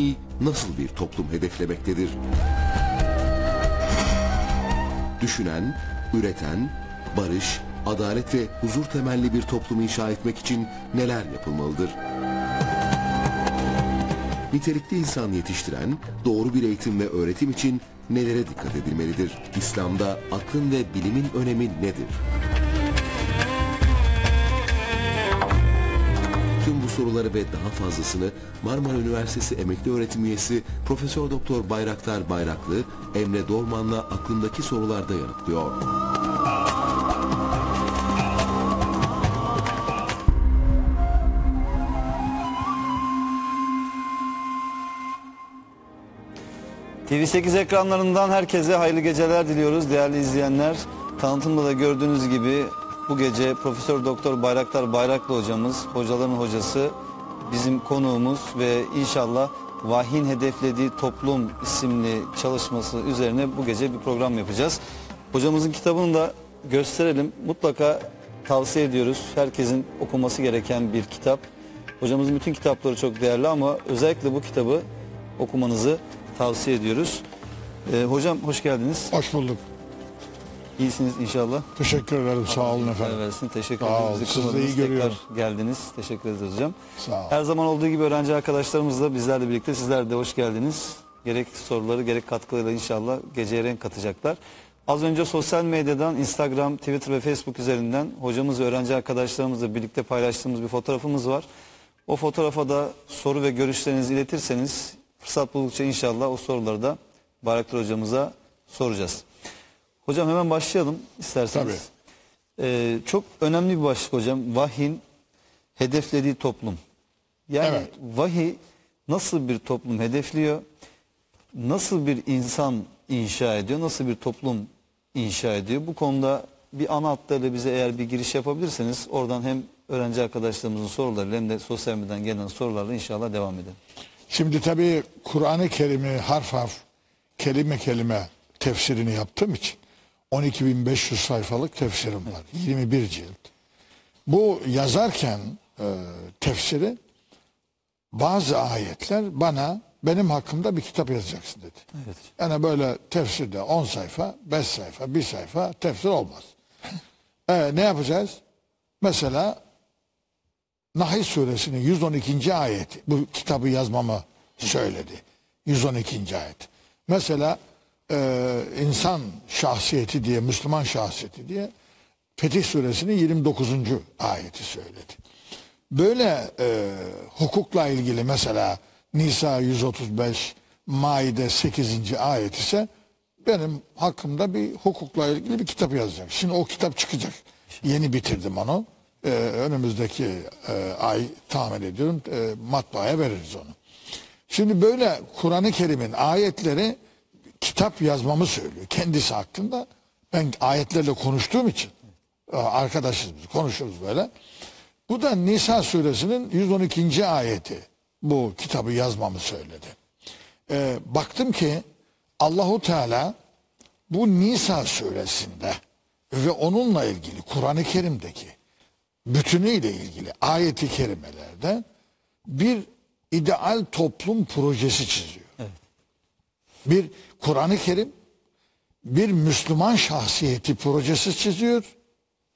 Vahiy nasıl bir toplum hedeflemektedir? Düşünen, üreten, barış, adalet ve huzur temelli bir toplum inşa etmek için neler yapılmalıdır? Nitelikli insan yetiştiren, doğru bir eğitim ve öğretim için nelere dikkat edilmelidir? İslam'da aklın ve bilimin önemi nedir? Soruları ve daha fazlasını Marmara Üniversitesi Emekli Öğretim Üyesi Profesör Doktor Bayraktar Bayraklı Emre Dorman'la aklındaki sorularda yanıtlıyor. TV8 ekranlarından herkese hayırlı geceler diliyoruz değerli izleyenler. Tanıtımda da gördüğünüz gibi bu gece Profesör Doktor Bayraktar Bayraklı hocamız, hocaların hocası, bizim konuğumuz ve inşallah Vahyin Hedeflediği Toplum isimli çalışması üzerine bu gece bir program yapacağız. Hocamızın kitabını da gösterelim. Mutlaka tavsiye ediyoruz. Herkesin okuması gereken bir kitap. Hocamızın bütün kitapları çok değerli ama özellikle bu kitabı okumanızı tavsiye ediyoruz. Ee, hocam hoş geldiniz. Hoş bulduk. İyisiniz inşallah. Teşekkür ederim. Sağ olun efendim. Versin. Teşekkür Sağ ol. Bizi Sizi de iyi görüyorum. Tekrar geldiniz. Teşekkür ederiz hocam. Sağ ol. Her zaman olduğu gibi öğrenci arkadaşlarımızla bizlerle birlikte sizler de hoş geldiniz. Gerek soruları gerek katkılarıyla inşallah geceye renk katacaklar. Az önce sosyal medyadan Instagram, Twitter ve Facebook üzerinden hocamız ve öğrenci arkadaşlarımızla birlikte paylaştığımız bir fotoğrafımız var. O fotoğrafa da soru ve görüşlerinizi iletirseniz fırsat buldukça inşallah o soruları da Bayraktar hocamıza soracağız. Hocam hemen başlayalım isterseniz. Ee, çok önemli bir başlık hocam. Vahyin hedeflediği toplum. Yani Evet. vahiy nasıl bir toplum hedefliyor? Nasıl bir insan inşa ediyor? Nasıl bir toplum inşa ediyor? Bu konuda bir ana hatlarıyla bize eğer bir giriş yapabilirseniz oradan hem öğrenci arkadaşlarımızın sorularıyla hem de sosyal medyadan gelen sorularla inşallah devam edelim. Şimdi tabii Kur'an-ı Kerim'i harf harf, kelime kelime tefsirini yaptığım için 12.500 sayfalık tefsirim var. 21 cilt. Bu yazarken e, tefsiri bazı ayetler bana benim hakkımda bir kitap yazacaksın dedi. Evet. Yani böyle tefsirde 10 sayfa, 5 sayfa, 1 sayfa tefsir olmaz. Ee, ne yapacağız? Mesela Nahl suresinin 112. ayeti bu kitabı yazmamı söyledi. 112. ayet. Mesela e, insan şahsiyeti diye, Müslüman şahsiyeti diye Fetih suresinin 29. ayeti söyledi. Böyle e, hukukla ilgili mesela Nisa 135, Maide 8. ayet ise benim hakkımda bir hukukla ilgili bir kitap yazacak. Şimdi o kitap çıkacak. Yeni bitirdim onu. Ee, önümüzdeki e, ay tahmin ediyorum e, matbaaya veririz onu. Şimdi böyle Kur'an-ı Kerim'in ayetleri kitap yazmamı söylüyor. Kendisi hakkında ben ayetlerle konuştuğum için e, arkadaşız konuşuruz böyle. Bu da Nisa suresinin 112. ayeti bu kitabı yazmamı söyledi. Ee, baktım ki Allahu Teala bu Nisa suresinde ve onunla ilgili Kur'an-ı Kerim'deki bütünüyle ilgili ayeti kerimelerde bir ideal toplum projesi çiziyor. Bir Kur'an-ı Kerim bir Müslüman şahsiyeti projesi çiziyor.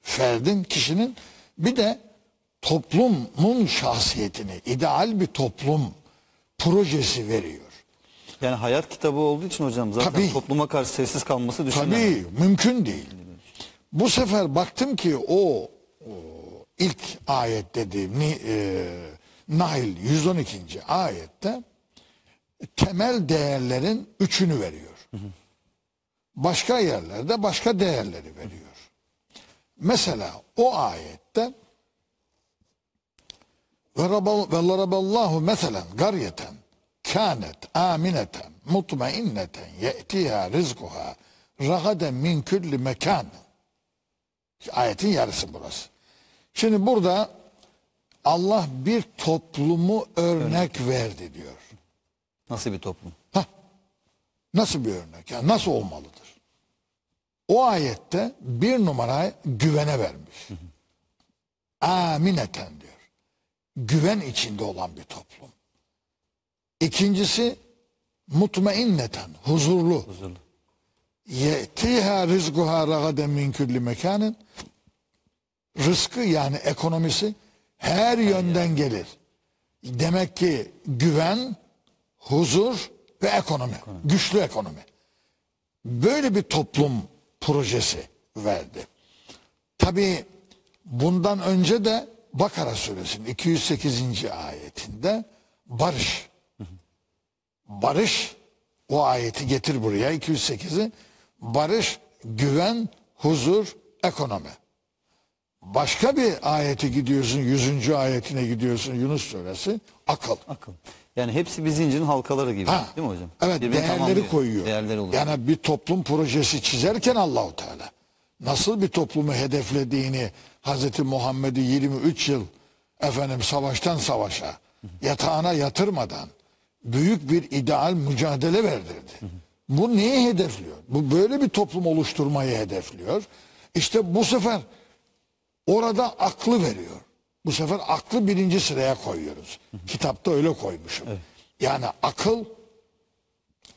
Ferdin, kişinin bir de toplumun şahsiyetini, ideal bir toplum projesi veriyor. Yani hayat kitabı olduğu için hocam zaten Tabii. topluma karşı sessiz kalması düşünülemez. Tabii mümkün değil. Bu sefer baktım ki o, o ilk ayet dediğim e, Nahl 112. ayette temel değerlerin üçünü veriyor. Başka yerlerde başka değerleri veriyor. Mesela o ayette وَرَبَاللّٰهُ مَثَلًا قَرْيَةً كَانَتْ آمِنَةً مُطْمَئِنَّةً يَأْتِيهَا رِزْقُهَا رَغَدًا مِنْ كُلِّ مَكَانٍ Ayetin yarısı burası. Şimdi burada Allah bir toplumu örnek verdi diyor. Nasıl bir toplum? Hah, nasıl bir örnek? Yani nasıl olmalıdır? O ayette bir numarayı güvene vermiş. Amineten diyor. Güven içinde olan bir toplum. İkincisi mutmainneten, huzurlu. Huzurlu. Yetiha rizguha ragaden min kulli mekanin. Rızkı yani ekonomisi her yönden gelir. Demek ki güven, huzur ve ekonomi. Güçlü ekonomi. Böyle bir toplum projesi verdi. Tabii bundan önce de Bakara suresinin 208. ayetinde barış. Barış o ayeti getir buraya 208'i. Barış, güven, huzur, ekonomi. Başka bir ayeti gidiyorsun 100. ayetine gidiyorsun Yunus suresi akıl. Akıl. Yani hepsi bir zincirin halkaları gibi Ha, değil mi hocam? Evet Birbirini değerleri tamamlıyor. koyuyor. Değerleri oluyor. Yani bir toplum projesi çizerken Allahu Teala nasıl bir toplumu hedeflediğini Hazreti Muhammed'i 23 yıl efendim savaştan savaşa yatağına yatırmadan büyük bir ideal mücadele verdirdi. Bu neyi hedefliyor? Bu böyle bir toplum oluşturmayı hedefliyor. İşte bu sefer orada aklı veriyor. Bu sefer aklı birinci sıraya koyuyoruz. Kitapta öyle koymuşum. Yani akıl,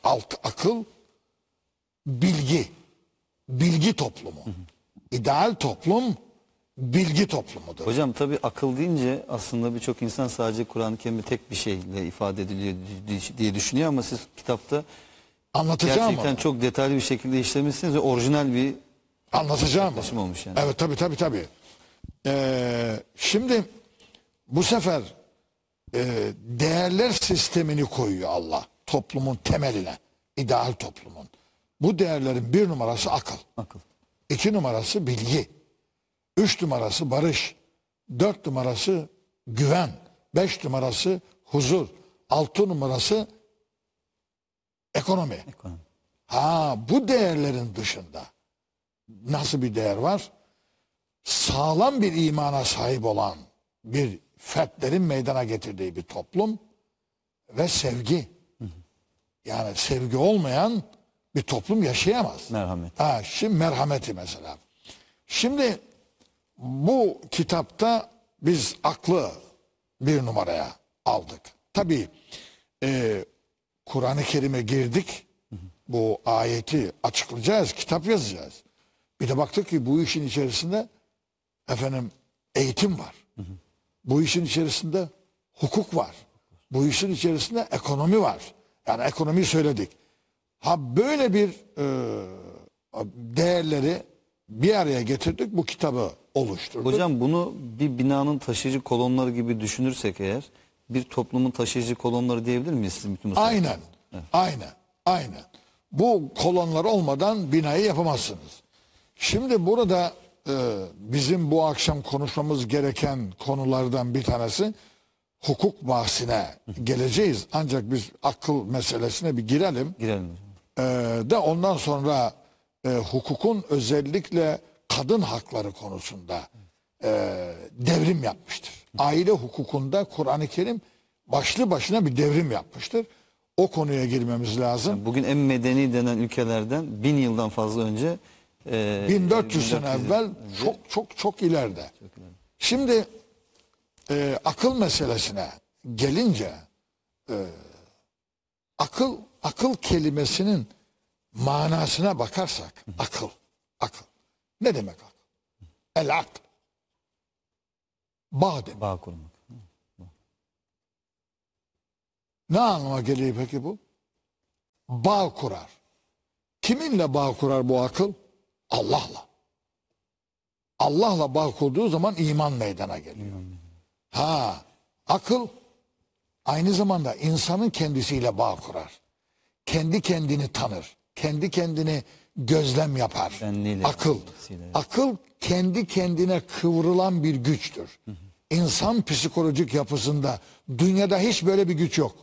alt akıl, bilgi, bilgi toplumu. İdeal toplum bilgi toplumudur. Hocam tabii akıl deyince aslında birçok insan sadece Kur'an-ı Kerim'de tek bir şeyle ifade ediliyor diye düşünüyor ama siz kitapta Anlatacağım gerçekten onu. çok detaylı bir şekilde işlemişsiniz ve orijinal bir Anlatacağım yaklaşım olmuş yani. Evet tabii tabii tabii. Ee, şimdi bu sefer e, değerler sistemini koyuyor Allah toplumun temeline. ideal toplumun. Bu değerlerin bir numarası akıl. Akıl. iki numarası bilgi. Üç numarası barış. Dört numarası güven. Beş numarası huzur. Altı numarası ekonomi. Ekonomi. Ha bu değerlerin dışında nasıl bir değer var? Sağlam bir imana sahip olan bir fertlerin meydana getirdiği bir toplum ve sevgi. Yani sevgi olmayan bir toplum yaşayamaz. Merhamet. Ha, şimdi merhameti mesela. Şimdi bu kitapta biz aklı bir numaraya aldık. Tabii e, Kur'an-ı Kerim'e girdik. Bu ayeti açıklayacağız, kitap yazacağız. Bir de baktık ki bu işin içerisinde efendim eğitim var. Bu işin içerisinde hukuk var. Bu işin içerisinde ekonomi var. Yani ekonomiyi söyledik. Ha böyle bir e, değerleri bir araya getirdik bu kitabı oluşturduk. Hocam bunu bir binanın taşıyıcı kolonları gibi düşünürsek eğer bir toplumun taşıyıcı kolonları diyebilir miyiz sizin bütün bu Aynen. Aynen. Aynen. Bu kolonlar olmadan binayı yapamazsınız. Şimdi burada bizim bu akşam konuşmamız gereken konulardan bir tanesi hukuk bahsine geleceğiz. Ancak biz akıl meselesine bir girelim. Girelim. Ee, de ondan sonra e, hukukun özellikle kadın hakları konusunda e, devrim yapmıştır. Aile hukukunda Kur'an-ı Kerim başlı başına bir devrim yapmıştır. O konuya girmemiz lazım. Bugün en medeni denen ülkelerden bin yıldan fazla önce e, 1400 sene 1400 evvel çok çok çok ileride. Şimdi e, akıl meselesine gelince e, akıl akıl kelimesinin manasına bakarsak akıl akıl ne demek akıl? El akl. Bağ demek. bağ kurmak. Ne anlama geliyor peki bu? Bağ kurar. Kiminle bağ kurar bu akıl? Allah'la. Allah'la bağ kurduğu zaman iman meydana geliyor. Ha, akıl aynı zamanda insanın kendisiyle bağ kurar. Kendi kendini tanır. Kendi kendini gözlem yapar. Benliğiyle, akıl. kendisiyle. Akıl kendi kendine kıvrılan bir güçtür. İnsan psikolojik yapısında dünyada hiç böyle bir güç yok.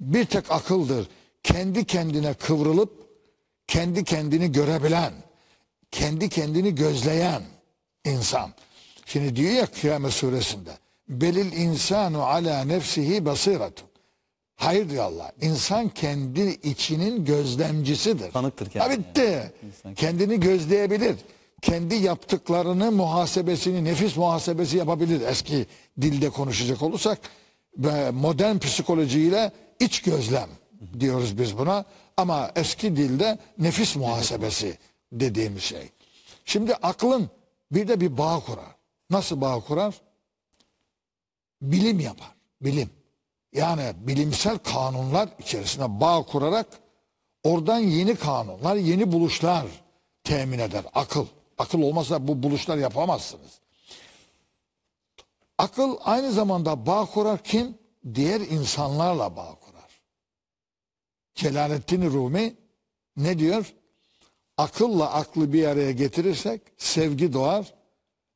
Bir tek akıldır. Kendi kendine kıvrılıp kendi kendini görebilen, kendi kendini gözleyen insan. Şimdi diyor ya Kıyamet suresinde belil insanu ala nefsihi basiretun. Hayır diyor Allah. İnsan kendi içinin gözlemcisidir. Tanıktır Ha kendine. bitti. İnsan- Kendini gözleyebilir. Kendi yaptıklarını muhasebesini, nefis muhasebesi yapabilir. Eski dilde konuşacak olursak ve modern psikolojiyle iç gözlem diyoruz biz buna. Ama eski dilde nefis muhasebesi dediğimiz şey. Şimdi aklın bir de bir bağ kurar. Nasıl bağ kurar? Bilim yapar. Bilim. Yani bilimsel kanunlar içerisine bağ kurarak oradan yeni kanunlar, yeni buluşlar temin eder. Akıl. Akıl olmazsa bu buluşlar yapamazsınız. Akıl aynı zamanda bağ kurar kim? Diğer insanlarla bağ kurar. Celaleddin Rumi ne diyor? Akılla aklı bir araya getirirsek sevgi doğar.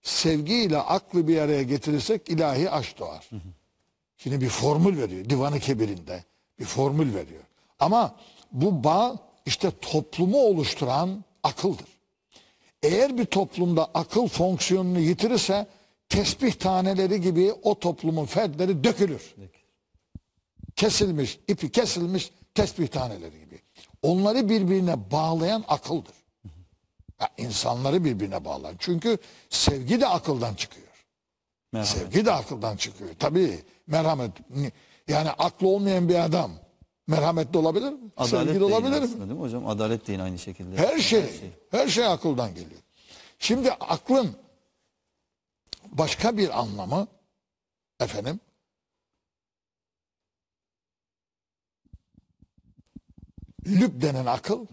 Sevgiyle aklı bir araya getirirsek ilahi aşk doğar. Şimdi bir formül veriyor. Divanı Kebir'inde bir formül veriyor. Ama bu bağ işte toplumu oluşturan akıldır. Eğer bir toplumda akıl fonksiyonunu yitirirse tesbih taneleri gibi o toplumun fertleri dökülür. Kesilmiş, ipi kesilmiş tesbih taneleri gibi. Onları birbirine bağlayan akıldır. Ya insanları birbirine bağlayan. Çünkü sevgi de akıldan çıkıyor. Merhamet. Sevgi de akıldan çıkıyor. Tabii merhamet. Yani aklı olmayan bir adam merhametli olabilir mi? Adalet Sevgili olabilir mi? değil mi hocam? Adalet de yine aynı şekilde. Her şey, her şey akıldan geliyor. Şimdi aklın başka bir anlamı efendim lüb denen akıl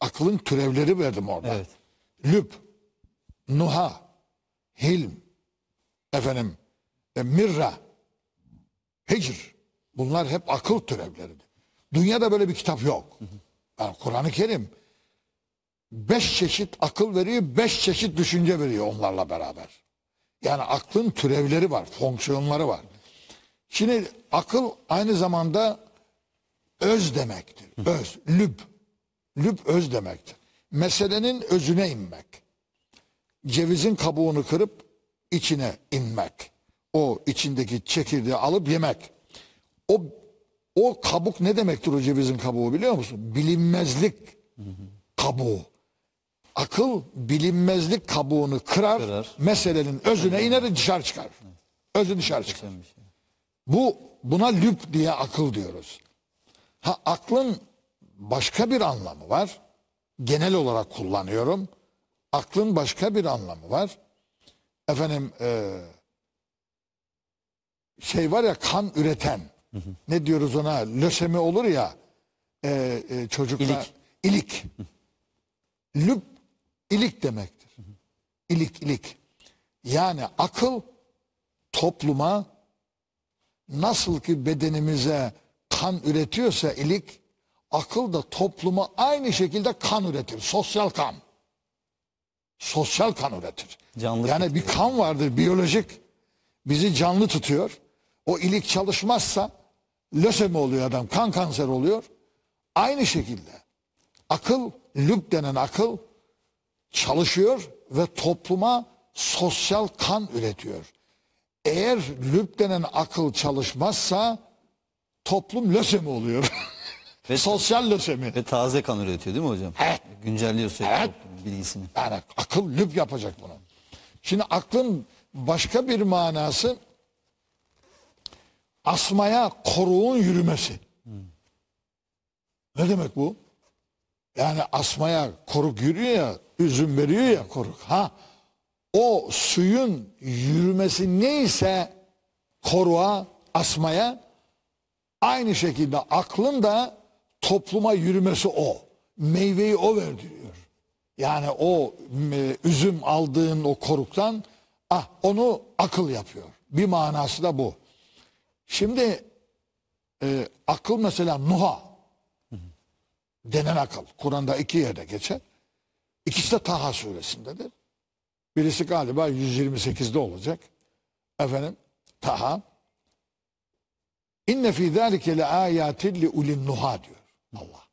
aklın türevleri verdim orada. Evet. Lüb, nuha, hilm, efendim e, mirra, hicr. Bunlar hep akıl türevleridir. Dünyada böyle bir kitap yok. Yani Kur'an-ı Kerim beş çeşit akıl veriyor, beş çeşit düşünce veriyor onlarla beraber. Yani aklın türevleri var, fonksiyonları var. Şimdi akıl aynı zamanda öz demektir. Öz, lüb. Lüb öz demektir. Meselenin özüne inmek. Cevizin kabuğunu kırıp içine inmek. O içindeki çekirdeği alıp yemek. O o kabuk ne demektir o cevizin kabuğu biliyor musun? Bilinmezlik kabuğu. Akıl bilinmezlik kabuğunu kırar, Kırar. meselenin özüne iner dışarı çıkar. Özü dışarı çıkar. Şey. Bu buna lüb diye akıl diyoruz. Ha aklın başka bir anlamı var. Genel olarak kullanıyorum. Aklın başka bir anlamı var. Efendim e, şey var ya kan üreten. Ne diyoruz ona? Lösemi olur ya e, e, çocuklar. İlik. İlik. Lüb ilik demektir. İlik ilik. Yani akıl topluma nasıl ki bedenimize kan üretiyorsa ilik, akıl da topluma aynı şekilde kan üretir. Sosyal kan. Sosyal kan üretir. Canlı yani bir kan vardır biyolojik. Bizi canlı tutuyor. O ilik çalışmazsa lösemi oluyor adam. Kan kanser oluyor. Aynı şekilde akıl, lüb denen akıl çalışıyor ve topluma sosyal kan üretiyor. Eğer lüb denen akıl çalışmazsa toplum lösemi oluyor. Ve- sosyal lösemi. Ve taze kan üretiyor değil mi hocam? Evet. Güncelliyor sürekli Evet. bilgisini. Yani akıl lüb yapacak bunu. Şimdi aklın başka bir manası asmaya koruğun yürümesi. Ne demek bu? Yani asmaya koruk yürüyor ya, üzüm veriyor ya koruk. Ha, o suyun yürümesi neyse koruğa, asmaya aynı şekilde aklın da topluma yürümesi o. Meyveyi o verdiriyor. Yani o üzüm aldığın o koruktan ah onu akıl yapıyor. Bir manası da bu. Şimdi e, akıl mesela Nuh'a denen akıl. Kur'an'da iki yerde geçer. İkisi de Taha suresindedir. Birisi galiba 128'de olacak. Efendim Taha. İnne fî zâlike le âyâtin li ulin nuha diyor Allah.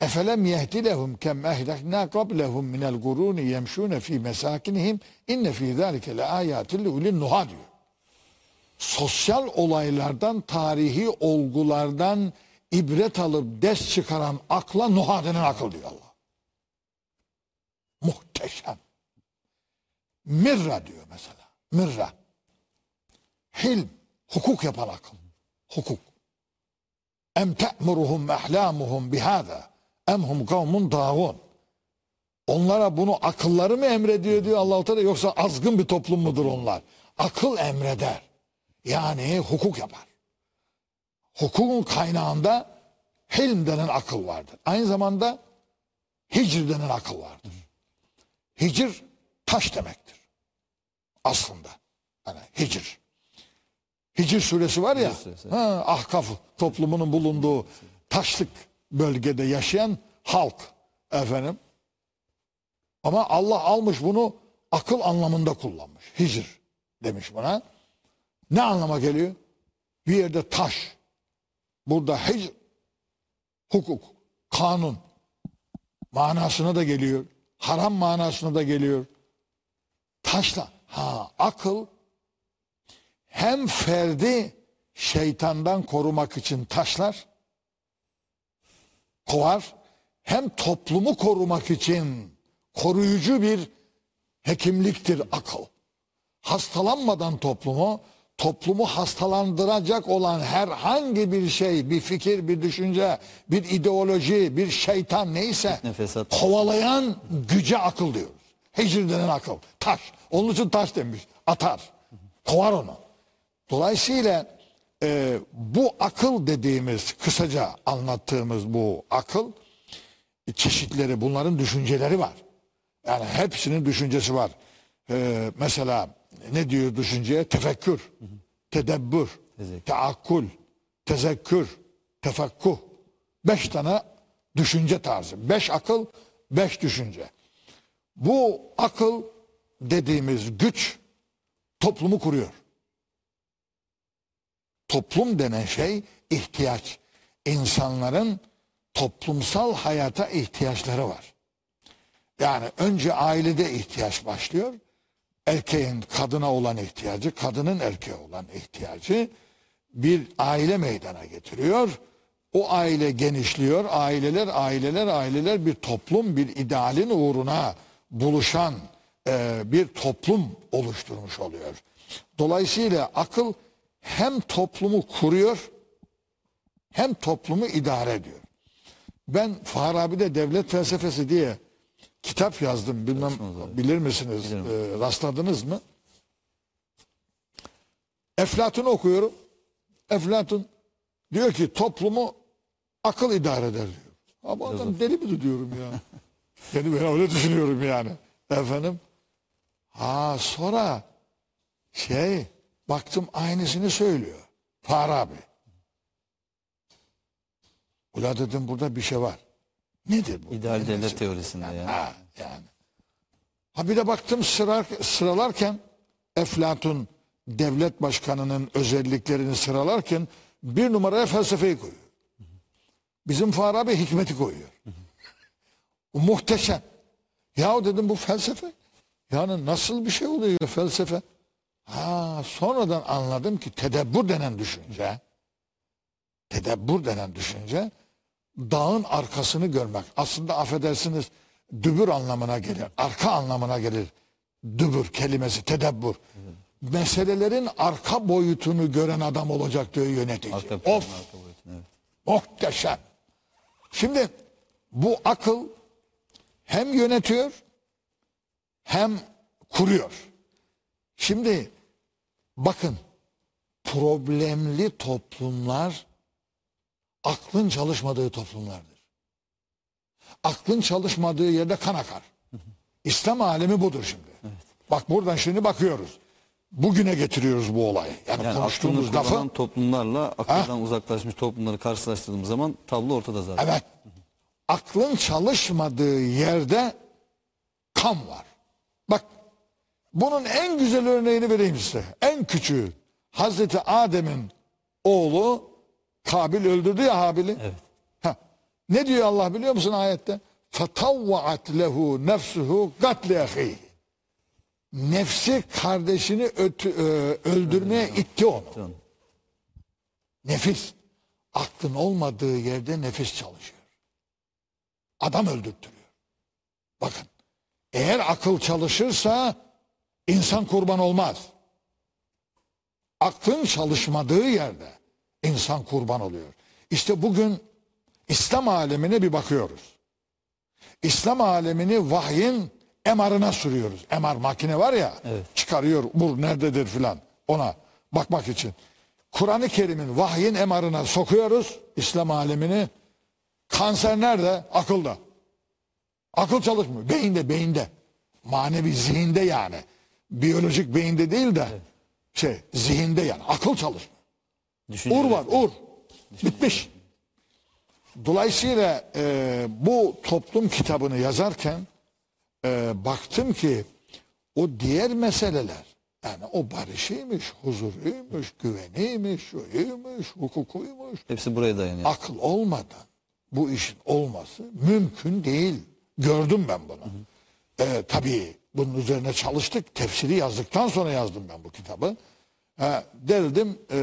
Efelem yehdi lehum kem ehlekna qablehum minel guruni yemşûne fî mesâkinihim inne fî zâlike le âyâtin li ulin nuha diyor. Sosyal olaylardan, tarihi olgulardan ibret alıp ders çıkaran akla nuha denen akıl diyor Allah. Muhteşem. Mirra diyor mesela. Mirra. Hilm, Hukuk yapan akıl. Hukuk. Em te'muruhum ehlamuhum bihâzâ. Em hum kavmun dağun. Onlara bunu akılları mı emrediyor diyor Allah-u Teala yoksa azgın bir toplum mudur onlar? Akıl emreder. Yani hukuk yapar. Hukukun kaynağında hilm denen akıl vardır. Aynı zamanda hicr denen akıl vardır. Hicr taş demektir. Aslında. Yani hicr. Hicr suresi var ya. suresi. Ha, Ahkaf toplumunun bulunduğu taşlık bölgede yaşayan halk efendim. Ama Allah almış bunu akıl anlamında kullanmış. Hicr demiş buna. Ne anlama geliyor? Bir yerde taş. Burada hicr hukuk, kanun manasına da geliyor. Haram manasına da geliyor. Taşla. Ha akıl hem ferdi şeytandan korumak için taşlar kovar hem toplumu korumak için koruyucu bir hekimliktir akıl. Hastalanmadan toplumu, toplumu hastalandıracak olan herhangi bir şey, bir fikir, bir düşünce, bir ideoloji, bir şeytan neyse kovalayan güce akıl diyoruz. Hicr denen akıl. Taş. Onun için taş demiş. Atar. Kovar onu. Dolayısıyla e, bu akıl dediğimiz kısaca anlattığımız bu akıl çeşitleri bunların düşünceleri var. Yani hepsinin düşüncesi var. E, mesela ne diyor düşünceye? Tefekkür, tedebbür, Tezekkür. teakkul, tezekkür, tefekkuh. Beş tane düşünce tarzı. Beş akıl, beş düşünce. Bu akıl dediğimiz güç toplumu kuruyor. Toplum denen şey ihtiyaç. İnsanların toplumsal hayata ihtiyaçları var. Yani önce ailede ihtiyaç başlıyor. Erkeğin kadına olan ihtiyacı, kadının erkeğe olan ihtiyacı bir aile meydana getiriyor. O aile genişliyor. Aileler, aileler, aileler bir toplum, bir idealin uğruna buluşan e, bir toplum oluşturmuş oluyor. Dolayısıyla akıl hem toplumu kuruyor hem toplumu idare ediyor. Ben Farabi'de devlet felsefesi diye kitap yazdım. Bilmem bilir misiniz? Ee, rastladınız mı? Eflatun okuyorum. Eflatun diyor ki toplumu akıl idare eder diyor. Ama adam deli mi diyorum ya. yani ben öyle düşünüyorum yani. Efendim. Ha sonra şey baktım aynısını söylüyor. Farabi. Ula dedim burada bir şey var. Nedir bu? İdeal Ne devlet teorisinde yani. Ha yani. Ha bir de baktım sıra, sıralarken Eflatun devlet başkanının özelliklerini sıralarken bir numaraya felsefeyi koyuyor. Bizim Farabi hikmeti koyuyor. Muhteşem. Ya dedim bu felsefe. Yani nasıl bir şey oluyor felsefe? Ha sonradan anladım ki tedebbür denen düşünce tedebbür denen düşünce dağın arkasını görmek. Aslında affedersiniz dübür anlamına gelir. Arka anlamına gelir. Dübür kelimesi tedebbür. Meselelerin arka boyutunu gören adam olacak diyor yönetici. Arka plan, of arka boyutun, evet. muhteşem. Şimdi bu akıl hem yönetiyor hem kuruyor. Şimdi bakın problemli toplumlar aklın çalışmadığı toplumlardır. Aklın çalışmadığı yerde kan akar. İslam alemi budur şimdi. Bak buradan şimdi bakıyoruz. Bugüne getiriyoruz bu olayı. Yani, Yani konuştuğumuz lafı toplumlarla akıldan uzaklaşmış toplumları karşılaştırdığımız zaman tablo ortada zaten. Evet. Aklın çalışmadığı yerde kan var. Bak bunun en güzel örneğini vereyim size. En küçüğü. Hazreti Adem'in oğlu Kabil öldürdü ya Habil'i. Evet. Ha. Ne diyor Allah biliyor musun ayette? فَتَوَّعَتْ لَهُ نَفْسُهُ قَتْلِ اَخِيهِ Nefsi kardeşini ötü, e, öldürmeye itti onu. Tamam. Nefis. Aklın olmadığı yerde nefis çalışıyor. Adam öldürtüyor. Bakın. Eğer akıl çalışırsa insan kurban olmaz. aklın çalışmadığı yerde insan kurban oluyor. İşte bugün İslam alemine bir bakıyoruz. İslam alemini vahyin emarına sürüyoruz. Emar makine var ya çıkarıyor bu nerededir filan ona bakmak için. Kur'an-ı Kerim'in vahyin emarına sokuyoruz İslam alemini. Kanser nerede? Akılda. Akıl çalışmıyor. Beyinde, beyinde. Manevi zihinde yani. Biyolojik beyinde değil de şey zihinde yani. Akıl. Düşünce Ur var, ur. Bitmiş. Dolayısıyla e, bu toplum kitabını yazarken e, baktım ki o diğer meseleler yani o barışıymış, huzuruymuş, güveniymiş, şuymuş, hukukuymuş, Hepsi buraya dayanıyor. akıl olmadan bu işin olması mümkün değil. Gördüm ben bunu. Ee, tabii bunun üzerine çalıştık. Tefsiri yazdıktan sonra yazdım ben bu kitabı. Ee, deldim e,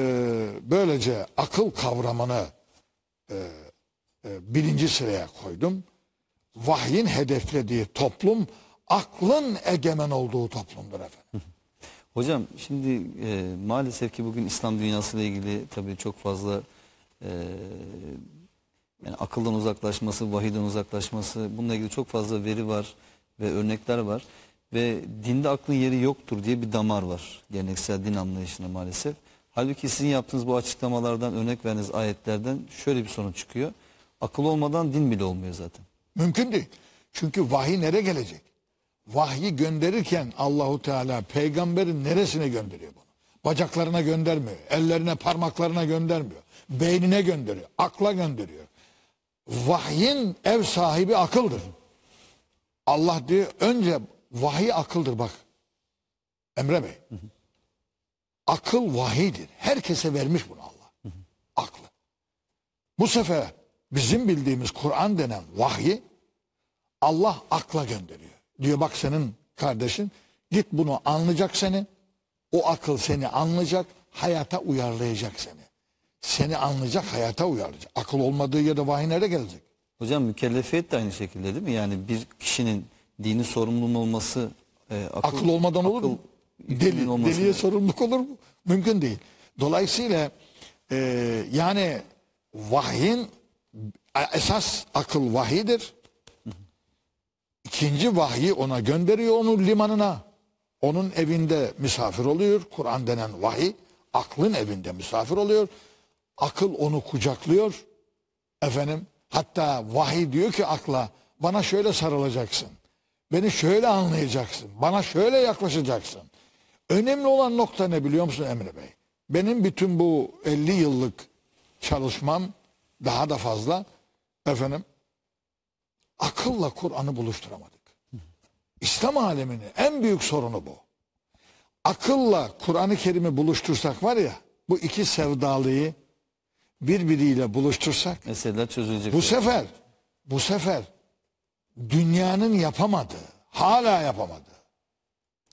böylece akıl kavramını e, e, birinci sıraya koydum. Vahyin hedeflediği toplum aklın egemen olduğu toplumdur efendim. Hocam şimdi e, maalesef ki bugün İslam dünyasıyla ilgili tabii çok fazla e, yani akıldan uzaklaşması, vahiden uzaklaşması bununla ilgili çok fazla veri var ve örnekler var. Ve dinde aklın yeri yoktur diye bir damar var geleneksel din anlayışında maalesef. Halbuki sizin yaptığınız bu açıklamalardan, örnek verdiğiniz ayetlerden şöyle bir sonuç çıkıyor. Akıl olmadan din bile olmuyor zaten. Mümkün değil. Çünkü vahiy nereye gelecek? Vahyi gönderirken Allahu Teala peygamberin neresine gönderiyor bunu? Bacaklarına göndermiyor, ellerine, parmaklarına göndermiyor. Beynine gönderiyor, akla gönderiyor. Vahyin ev sahibi akıldır. Allah diyor önce vahiy akıldır bak. Emre Bey. Akıl vahidir. Herkese vermiş bunu Allah. Aklı. Bu sefer bizim bildiğimiz Kur'an denen vahyi Allah akla gönderiyor. Diyor bak senin kardeşin git bunu anlayacak seni. O akıl seni anlayacak, hayata uyarlayacak seni. Seni anlayacak, hayata uyarlayacak. Akıl olmadığı yerde vahiy nereye gelecek? Hocam mükellefiyet de aynı şekilde değil mi? Yani bir kişinin dini sorumluluğun olması e, akıl, Akıl olmadan olur mu? Deli, deliye sorumluluk olur mu? Mümkün değil. Dolayısıyla e, yani vahyin esas akıl vahidir. İkinci vahyi ona gönderiyor onun limanına. Onun evinde misafir oluyor. Kur'an denen vahiy aklın evinde misafir oluyor. Akıl onu kucaklıyor. Efendim hatta vahiy diyor ki akla bana şöyle sarılacaksın. Beni şöyle anlayacaksın. Bana şöyle yaklaşacaksın. Önemli olan nokta ne biliyor musun Emre Bey? Benim bütün bu 50 yıllık çalışmam daha da fazla efendim akılla Kur'an'ı buluşturamadık. İslam aleminin en büyük sorunu bu. Akılla Kur'an-ı Kerim'i buluştursak var ya bu iki sevdalıyı birbiriyle buluştursak Meseleler çözülecek. bu sefer bu sefer dünyanın yapamadığı, hala yapamadığı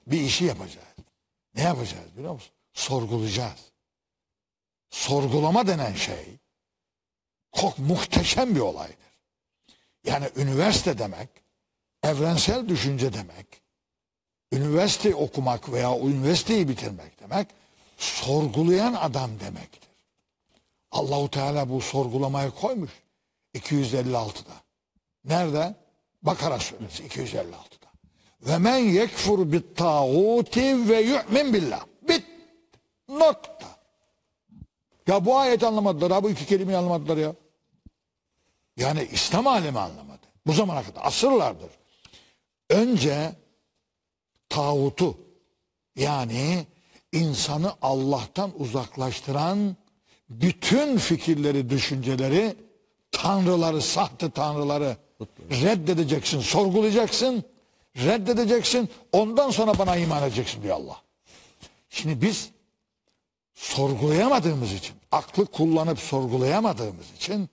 bir işi yapacağız. Ne yapacağız biliyor musun? Sorgulayacağız. Sorgulama denen şey çok muhteşem bir olaydır. Yani üniversite demek, evrensel düşünce demek, üniversite okumak veya üniversiteyi bitirmek demek, sorgulayan adam demektir. Allahu Teala bu sorgulamayı koymuş 256'da. Nerede? Bakara suresi 256'da. Ve men yekfur bit tağuti ve yu'min billah. Bit. Nokta. Ya bu ayeti anlamadılar ha bu iki kelimeyi anlamadılar ya. Yani İslam alemi anlamadı. Bu zamana kadar asırlardır. Önce tağutu yani insanı Allah'tan uzaklaştıran bütün fikirleri, düşünceleri, tanrıları, sahte tanrıları reddedeceksin, sorgulayacaksın, reddedeceksin. Ondan sonra bana iman edeceksin diyor Allah. Şimdi biz sorgulayamadığımız için, aklı kullanıp sorgulayamadığımız için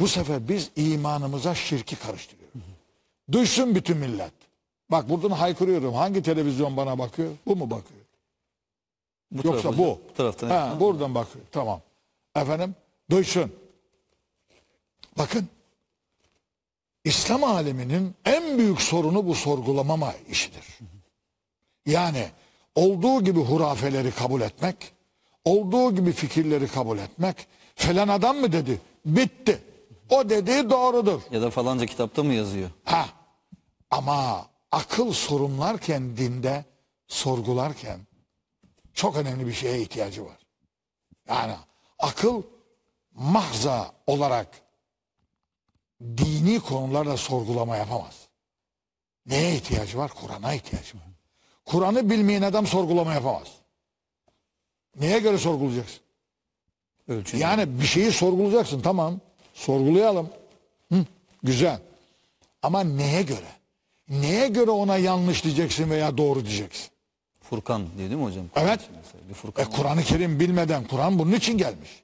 bu sefer biz imanımıza şirki karıştırıyoruz. Duysun bütün millet. Bak buradan haykırıyorum. Hangi televizyon bana bakıyor? Bu mu bakıyor? Bu Yoksa bu. Bu taraftan. Ha, buradan bakıyor. Tamam. Efendim duysun. Bakın İslam aleminin en büyük sorunu bu sorgulamama işidir. Yani olduğu gibi hurafeleri kabul etmek, olduğu gibi fikirleri kabul etmek. Falan adam mı dedi? Bitti. O dediği doğrudur. Ya da falanca kitapta mı yazıyor? Ha. Ama akıl sorumlarken dinde sorgularken çok önemli bir şeye ihtiyacı var. Yani akıl mahza olarak dini konularda sorgulama yapamaz. Neye ihtiyacı var? Kur'an'a ihtiyacı var. Kur'an'ı bilmeyen adam sorgulama yapamaz. Neye göre sorgulayacaksın? Ölçü. Yani bir şeyi sorgulayacaksın tamam. Sorgulayalım. Hı, güzel. Ama neye göre? Neye göre ona yanlış diyeceksin veya doğru diyeceksin? Furkan değil mi hocam? Evet. Mesela Bir E. Kur'an-ı Kerim bilmeden Kur'an bunun için gelmiş.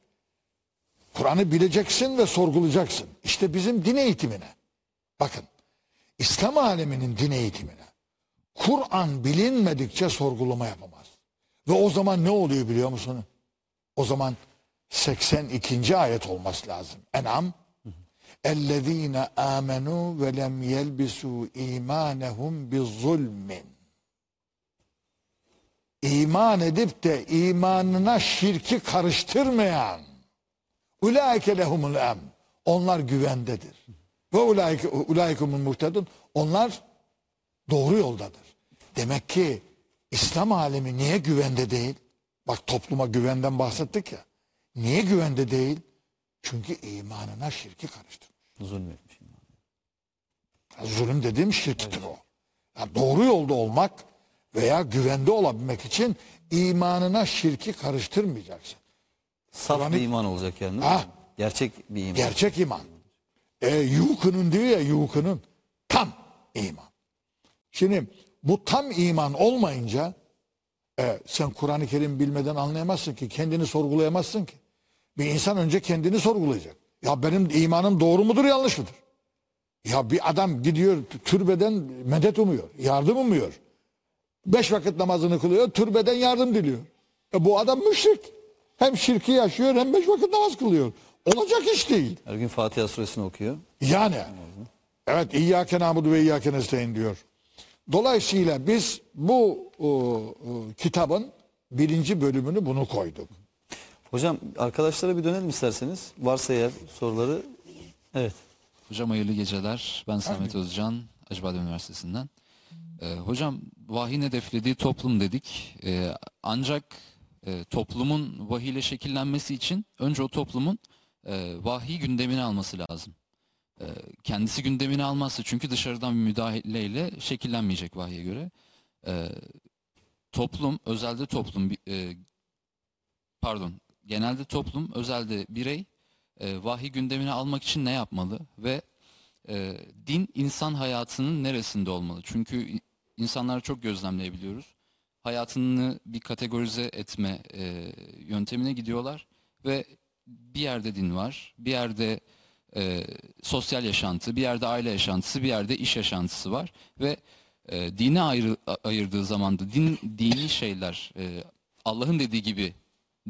Kur'an'ı bileceksin ve sorgulayacaksın. İşte bizim din eğitimine. Bakın İslam aleminin din eğitimine. Kur'an bilinmedikçe sorgulama yapamaz. Ve o zaman ne oluyor biliyor musun? O zaman 82. ayet olması lazım. En'am اَلَّذ۪ينَ آمَنُوا وَلَمْ يَلْبِسُوا اِيمَانَهُمْ بِظُلْمٍ İman edip de imanına şirki karıştırmayan ulaike lehumul em onlar güvendedir. Ve ulaike ulaikumul muhtedun onlar doğru yoldadır. Demek ki İslam alemi niye güvende değil? Bak topluma güvenden bahsettik ya. Niye güvende değil? Çünkü imanına şirki karıştırmış. Zulmetmiş. Ya Zulüm dediğim şirktir o. Yani doğru yolda olmak veya güvende olabilmek için imanına şirki karıştırmayacaksın. Saf Kur'an-ı- bir iman olacak yani. değil mi? Ha. Gerçek bir iman. Gerçek iman. E, yukunun diyor ya yukunun tam iman. Şimdi bu tam iman olmayınca e, sen Kur'an-ı Kerim bilmeden anlayamazsın ki. Kendini sorgulayamazsın ki. Bir insan önce kendini sorgulayacak. Ya benim imanım doğru mudur yanlış mıdır? Ya bir adam gidiyor türbeden medet umuyor. Yardım umuyor. Beş vakit namazını kılıyor. Türbeden yardım diliyor. E bu adam müşrik. Hem şirki yaşıyor hem beş vakit namaz kılıyor. Olacak iş değil. Her gün Fatiha suresini okuyor. Yani evet İyyâke nâbudu ve İyyâke nestaîn diyor. Dolayısıyla biz bu o, o, kitabın birinci bölümünü bunu koyduk. Hocam arkadaşlara bir dönelim isterseniz. Varsa eğer soruları. Evet. Hocam hayırlı geceler. Ben Samet Özcan, Acıbadem Üniversitesi'nden. Ee, hocam vahyin hedeflediği toplum dedik. Ee, ancak e, toplumun vahiyle şekillenmesi için önce o toplumun e, vahiy gündemini alması lazım. Ee, kendisi gündemini almazsa çünkü dışarıdan bir müdahaleyle şekillenmeyecek vahye göre. Ee, toplum, özelde toplum, e, pardon, genelde toplum, özelde birey e, vahiy gündemine almak için ne yapmalı ve e, din insan hayatının neresinde olmalı? Çünkü insanları çok gözlemleyebiliyoruz. Hayatını bir kategorize etme e, yöntemine gidiyorlar ve bir yerde din var, bir yerde e, sosyal yaşantı, bir yerde aile yaşantısı, bir yerde iş yaşantısı var ve e, dine ayrı, ayırdığı zaman da din dini şeyler e, Allah'ın dediği gibi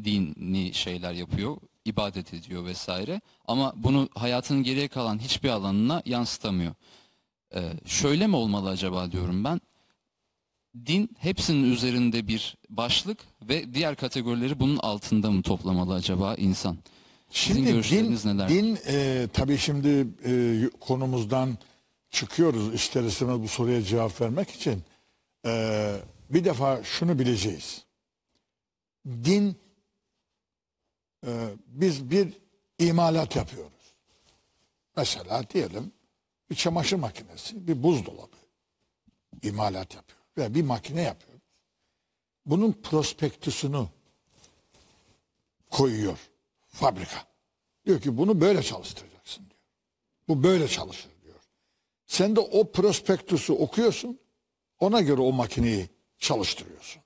dini şeyler yapıyor, ibadet ediyor vesaire. Ama bunu hayatının geriye kalan hiçbir alanına yansıtamıyor. Ee, şöyle mi olmalı acaba diyorum ben. Din hepsinin üzerinde bir başlık ve diğer kategorileri bunun altında mı toplamalı acaba insan? Sizin Şimdi din, görüşleriniz neler? din e, tabii şimdi e, konumuzdan çıkıyoruz ister istemez bu soruya cevap vermek için. E, bir defa şunu bileceğiz. Din e, biz bir imalat yapıyoruz. Mesela diyelim bir çamaşır makinesi, bir buzdolabı imalat yapıyor ve bir makine yapıyoruz. Bunun prospektüsünü koyuyor fabrika. Diyor ki bunu böyle çalıştıracaksın diyor. Bu böyle çalışır diyor. Sen de o prospektüsü okuyorsun. Ona göre o makineyi çalıştırıyorsun.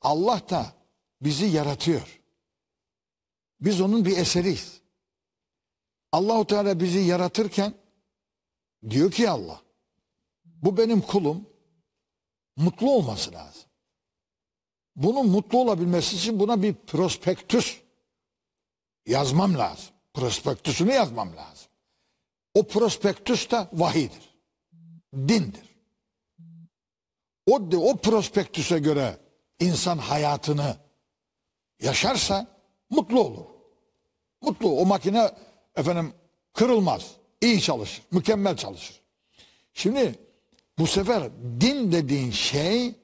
Allah da bizi yaratıyor. Biz onun bir eseriyiz. Allahu Teala bizi yaratırken diyor ki Allah bu benim kulum mutlu olması lazım. Bunun mutlu olabilmesi için buna bir prospektüs yazmam lazım. Prospektüsünü yazmam lazım. O prospektüs de vahidir. Dindir. O, o prospektüse göre insan hayatını yaşarsa mutlu olur. Mutlu. O makine efendim kırılmaz. iyi çalışır. Mükemmel çalışır. Şimdi bu sefer din dediğin şey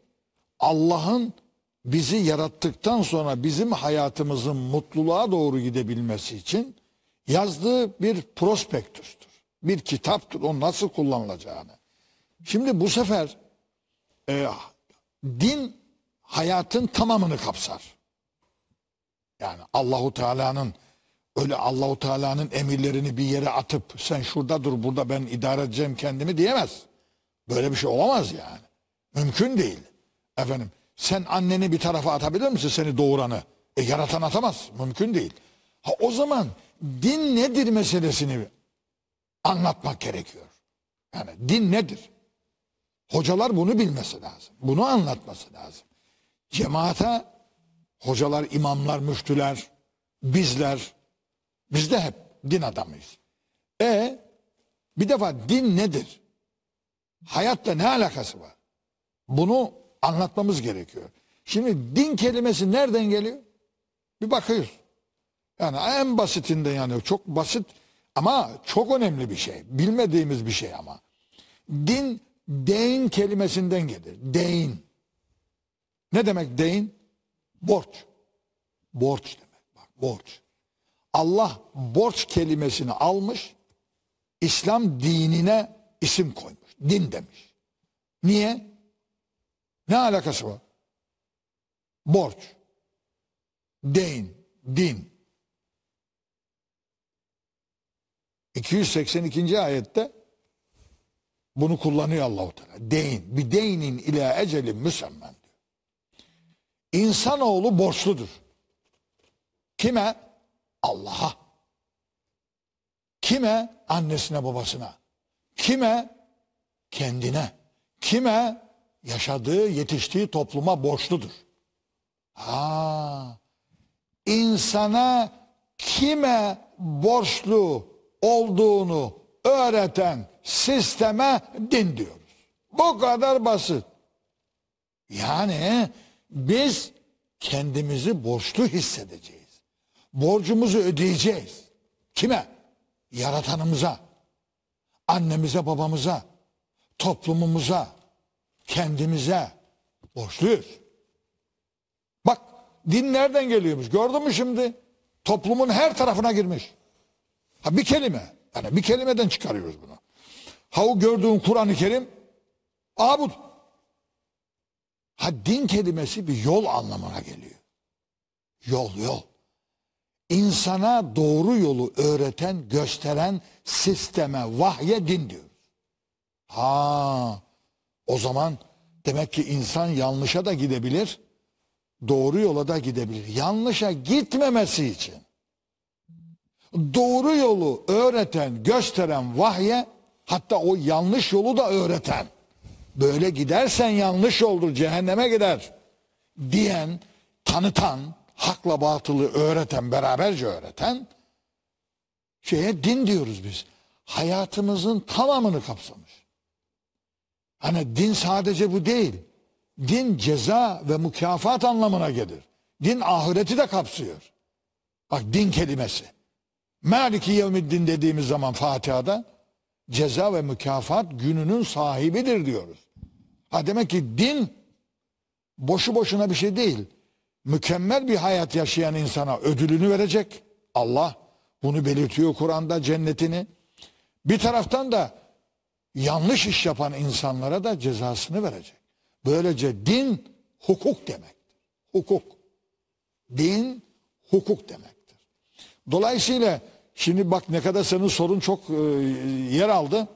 Allah'ın bizi yarattıktan sonra bizim hayatımızın mutluluğa doğru gidebilmesi için yazdığı bir prospektüstür. Bir kitaptır. O nasıl kullanılacağını. Şimdi bu sefer e, din hayatın tamamını kapsar. Yani Allahu Teala'nın öyle Allahu Teala'nın emirlerini bir yere atıp sen şurada dur burada ben idare edeceğim kendimi diyemez. Böyle bir şey olamaz yani. Mümkün değil. Efendim sen anneni bir tarafa atabilir misin seni doğuranı? E, yaratan atamaz. Mümkün değil. Ha, o zaman din nedir meselesini anlatmak gerekiyor. Yani din nedir? Hocalar bunu bilmesi lazım. Bunu anlatması lazım. Cemaate hocalar, imamlar, müftüler, bizler, biz de hep din adamıyız. E bir defa din nedir? Hayatla ne alakası var? Bunu anlatmamız gerekiyor. Şimdi din kelimesi nereden geliyor? Bir bakıyoruz. Yani en basitinden yani çok basit ama çok önemli bir şey. Bilmediğimiz bir şey ama. Din deyin kelimesinden gelir. Deyin. Ne demek deyin? Borç. Borç demek. Bak borç. Allah borç kelimesini almış, İslam dinine isim koymuş. Din demiş. Niye? Ne alakası var? Borç. Deyin. Din. 282. ayette bunu kullanıyor Allahu Teala. Deyin. Bir deynin ila ecelin müsemmen diyor. İnsanoğlu borçludur. Kime? Allah'a. Kime? Annesine babasına. Kime? Kendine. Kime? Yaşadığı, yetiştiği topluma borçludur. Ha. İnsana kime borçlu olduğunu öğreten sisteme din diyoruz. Bu kadar basit. Yani biz kendimizi borçlu hissedeceğiz. Borcumuzu ödeyeceğiz. Kime? Yaratanımıza, annemize, babamıza, toplumumuza, kendimize borçluyuz. Bak din nereden geliyormuş gördün mü şimdi? Toplumun her tarafına girmiş. Ha bir kelime. Yani bir kelimeden çıkarıyoruz bunu. Ha o gördüğün Kur'an-ı Kerim abud. Ha din kelimesi bir yol anlamına geliyor. Yol yol. İnsana doğru yolu öğreten, gösteren sisteme, vahye din diyoruz. Ha o zaman demek ki insan yanlışa da gidebilir, doğru yola da gidebilir. Yanlışa gitmemesi için doğru yolu öğreten, gösteren vahye hatta o yanlış yolu da öğreten böyle gidersen yanlış yoldur cehenneme gider diyen, tanıtan, hakla batılı öğreten, beraberce öğreten şeye din diyoruz biz. Hayatımızın tamamını kapsamış. Hani din sadece bu değil. Din ceza ve mükafat anlamına gelir. Din ahireti de kapsıyor. Bak din kelimesi. Maliki yevmiddin dediğimiz zaman Fatiha'da ceza ve mükafat gününün sahibidir diyoruz. Ha demek ki din boşu boşuna bir şey değil. Mükemmel bir hayat yaşayan insana ödülünü verecek. Allah bunu belirtiyor Kur'an'da cennetini. Bir taraftan da yanlış iş yapan insanlara da cezasını verecek. Böylece din hukuk demektir. Hukuk. Din hukuk demektir. Dolayısıyla şimdi bak ne kadar senin sorun çok e, yer aldı.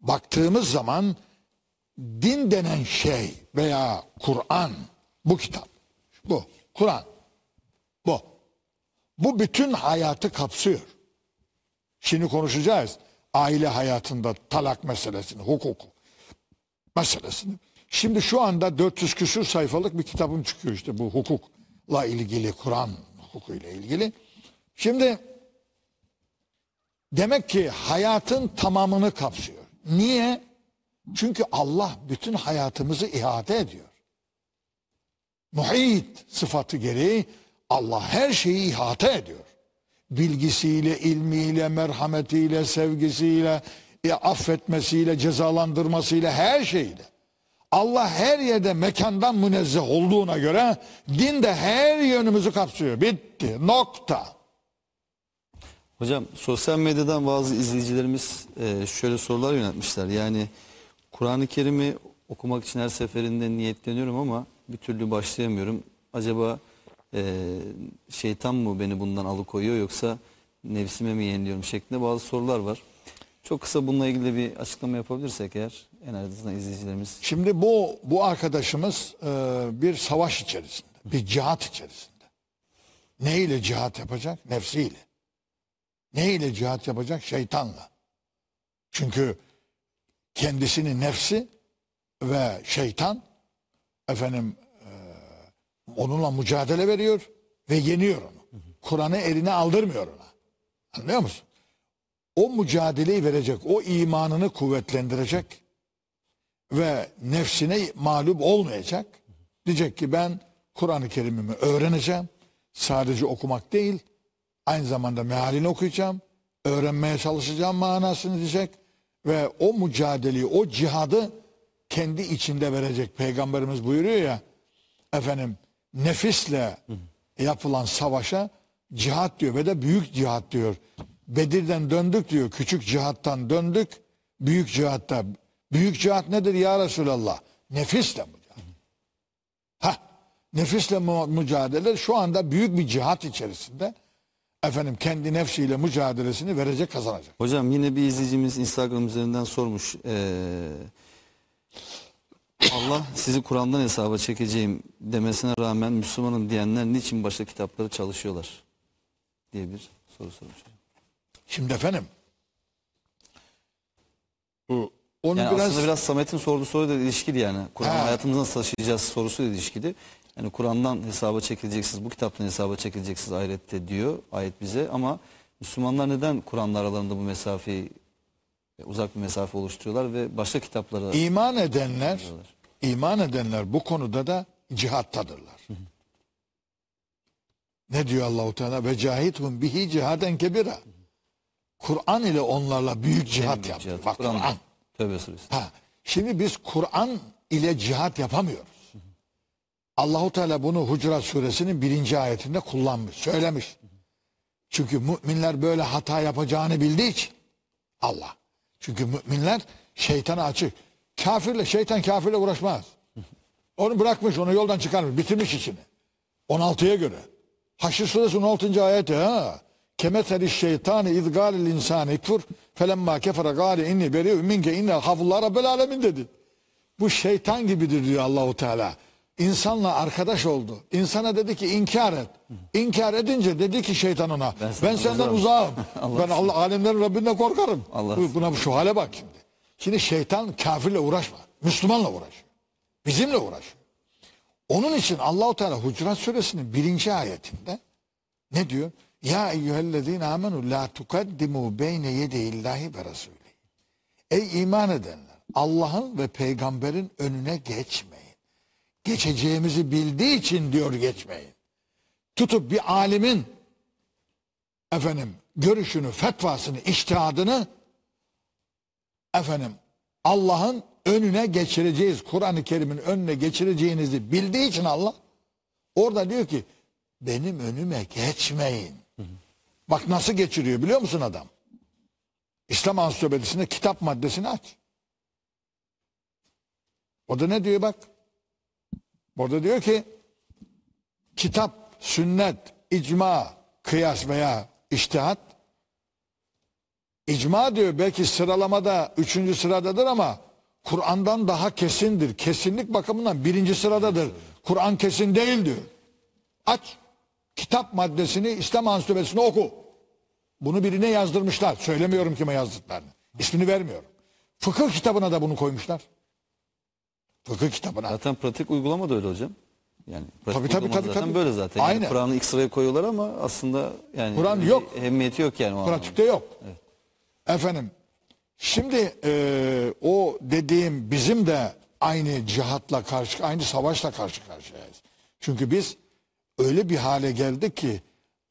Baktığımız zaman din denen şey veya Kur'an bu kitap bu Kur'an bu bu bütün hayatı kapsıyor. Şimdi konuşacağız aile hayatında talak meselesini, hukuku meselesini. Şimdi şu anda 400 küsür sayfalık bir kitabım çıkıyor işte bu hukukla ilgili, Kur'an hukukuyla ilgili. Şimdi demek ki hayatın tamamını kapsıyor. Niye? Çünkü Allah bütün hayatımızı ihate ediyor. Muhit sıfatı gereği Allah her şeyi ihata ediyor. Bilgisiyle, ilmiyle, merhametiyle, sevgisiyle, e, affetmesiyle, cezalandırmasıyla, her şeyle. Allah her yerde mekandan münezzeh olduğuna göre din de her yönümüzü kapsıyor. Bitti. Nokta. Hocam sosyal medyadan bazı izleyicilerimiz e, şöyle sorular yöneltmişler. Yani Kur'an-ı Kerim'i okumak için her seferinde niyetleniyorum ama bir türlü başlayamıyorum. Acaba e, şeytan mı beni bundan alıkoyuyor yoksa nefsime mi yeniliyorum şeklinde bazı sorular var. Çok kısa bununla ilgili bir açıklama yapabilirsek eğer en azından izleyicilerimiz. Şimdi bu bu arkadaşımız e, bir savaş içerisinde, bir cihat içerisinde. Ne ile cihat yapacak? Nefsiyle. Ne ile cihat yapacak? Şeytanla. Çünkü kendisini nefsi ve şeytan efendim onunla mücadele veriyor ve yeniyor onu. Kur'an'ı eline aldırmıyor ona. Anlıyor musun? O mücadeleyi verecek, o imanını kuvvetlendirecek ve nefsine mağlup olmayacak. Diyecek ki ben Kur'an-ı Kerim'imi öğreneceğim. Sadece okumak değil, aynı zamanda mealini okuyacağım. Öğrenmeye çalışacağım manasını diyecek. Ve o mücadeleyi, o cihadı kendi içinde verecek. Peygamberimiz buyuruyor ya, efendim nefisle yapılan savaşa cihat diyor ve de büyük cihat diyor. Bedir'den döndük diyor. Küçük cihattan döndük. Büyük cihatta. Büyük cihat nedir ya Resulallah? Nefisle mücadele. Ha, nefisle mücadele şu anda büyük bir cihat içerisinde. Efendim kendi nefsiyle mücadelesini verecek kazanacak. Hocam yine bir izleyicimiz Instagram üzerinden sormuş. Ee, Allah sizi Kur'an'dan hesaba çekeceğim demesine rağmen Müslümanım diyenler niçin başka kitapları çalışıyorlar? diye bir soru sormuş. Şimdi efendim bu onu Yani biraz, aslında biraz Samet'in sorduğu soruyla ilişkili yani. Kur'an Ha. hayatımızı nasıl taşıyacağız sorusuyla ilişkili. Yani Kur'an'dan hesaba çekileceksiniz, bu kitaptan hesaba çekileceksiniz ahirette diyor ayet bize. Ama Müslümanlar neden Kur'an'la aralarında bu mesafeyi uzak bir mesafe oluşturuyorlar ve başka kitaplara iman edenler iman edenler bu konuda da cihattadırlar. Ne diyor Allahu Teala? Ve cahithum bihi cihaden kebira. Kur'an ile onlarla büyük cihat yaptı. cihat, Bak. Kur'an. Tövbe suresi. Ha, şimdi biz Kur'an ile cihat yapamıyoruz. Allahu Teala bunu Hucurat suresinin birinci ayetinde kullanmış, söylemiş. Çünkü müminler böyle hata yapacağını bildiği için Allah. Çünkü müminler şeytana açık. Kafirle, şeytan kafirle uğraşmaz. Onu bırakmış, onu yoldan çıkarmış, bitirmiş işini. 16'ya göre. Haşr suresinin 16. ayeti ha. Kemeteli şeytani iz gâlil insani kfur felemma kefere gâli inni beri'ü minke inne hafullah rabbel alemin dedi. Bu şeytan gibidir diyor Allahu Teala. İnsanla arkadaş oldu. İnsana dedi ki inkar et. İnkar edince dedi ki şeytan ona ben, senden senden uzağım." Allah ben Allah alemlerin Rabbinden korkarım. Allah Bu- Buna şu hale bak şimdi. Şimdi şeytan kafirle uğraşma. Müslümanla uğraşıyor. Bizimle uğraşıyor. Onun için Allahu Teala Hucurat suresinin birinci ayetinde ne diyor? Ya eyyühellezine amenu la tukaddimu beyne yedeyillahi ve rasulih. Ey iman edenler Allah'ın ve peygamberin önüne geçmeyin. Geçeceğimizi bildiği için diyor geçmeyin. Tutup bir alimin efendim görüşünü, fetvasını, iştihadını efendim Allah'ın önüne geçireceğiz. Kur'an-ı Kerim'in önüne geçireceğinizi bildiği için Allah orada diyor ki benim önüme geçmeyin. Bak nasıl geçiriyor biliyor musun adam? İslam Ansiklopedisinde kitap maddesini aç. O da ne diyor bak? Orada diyor ki kitap, sünnet, icma, kıyas veya iştihat İcma diyor belki sıralamada üçüncü sıradadır ama Kur'an'dan daha kesindir. Kesinlik bakımından birinci sıradadır. Kur'an kesin değil diyor. Aç. Kitap maddesini İslam Ansiklopedisini oku. Bunu birine yazdırmışlar. Söylemiyorum kime yazdıklarını. İsmini vermiyorum. Fıkıh kitabına da bunu koymuşlar. Fıkıh kitabına. Zaten pratik uygulama da öyle hocam. Yani pratik Tabii, tabii, tabii, zaten tabii. böyle zaten. Yani Aynen. Kur'an'ı ilk sıraya koyuyorlar ama aslında yani Kur'an yok. Ehemmiyeti yok yani o anlamda. Pratikte yok. Efendim şimdi e, o dediğim bizim de aynı cihatla karşı aynı savaşla karşı karşıyayız. Çünkü biz öyle bir hale geldik ki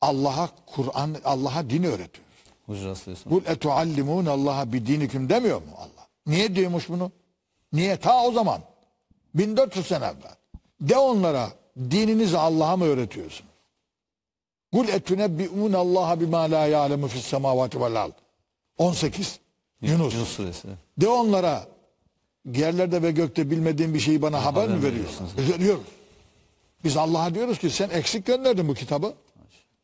Allah'a Kur'an Allah'a din Suresi. Kul etuallimun Allah'a bi dinikum demiyor mu Allah? Niye diyormuş bunu? Niye? Ta o zaman. 1400 sene evvel. De onlara dininizi Allah'a mı öğretiyorsunuz? Kul etunebbi'un Allah'a bima la ya'lemu fis semavati vel ard. 18. Yunus. Yunus Suresi. De onlara yerlerde ve gökte bilmediğin bir şeyi bana haber, mi veriyorsun? Veriyoruz. Biz Allah'a diyoruz ki sen eksik gönderdin bu kitabı.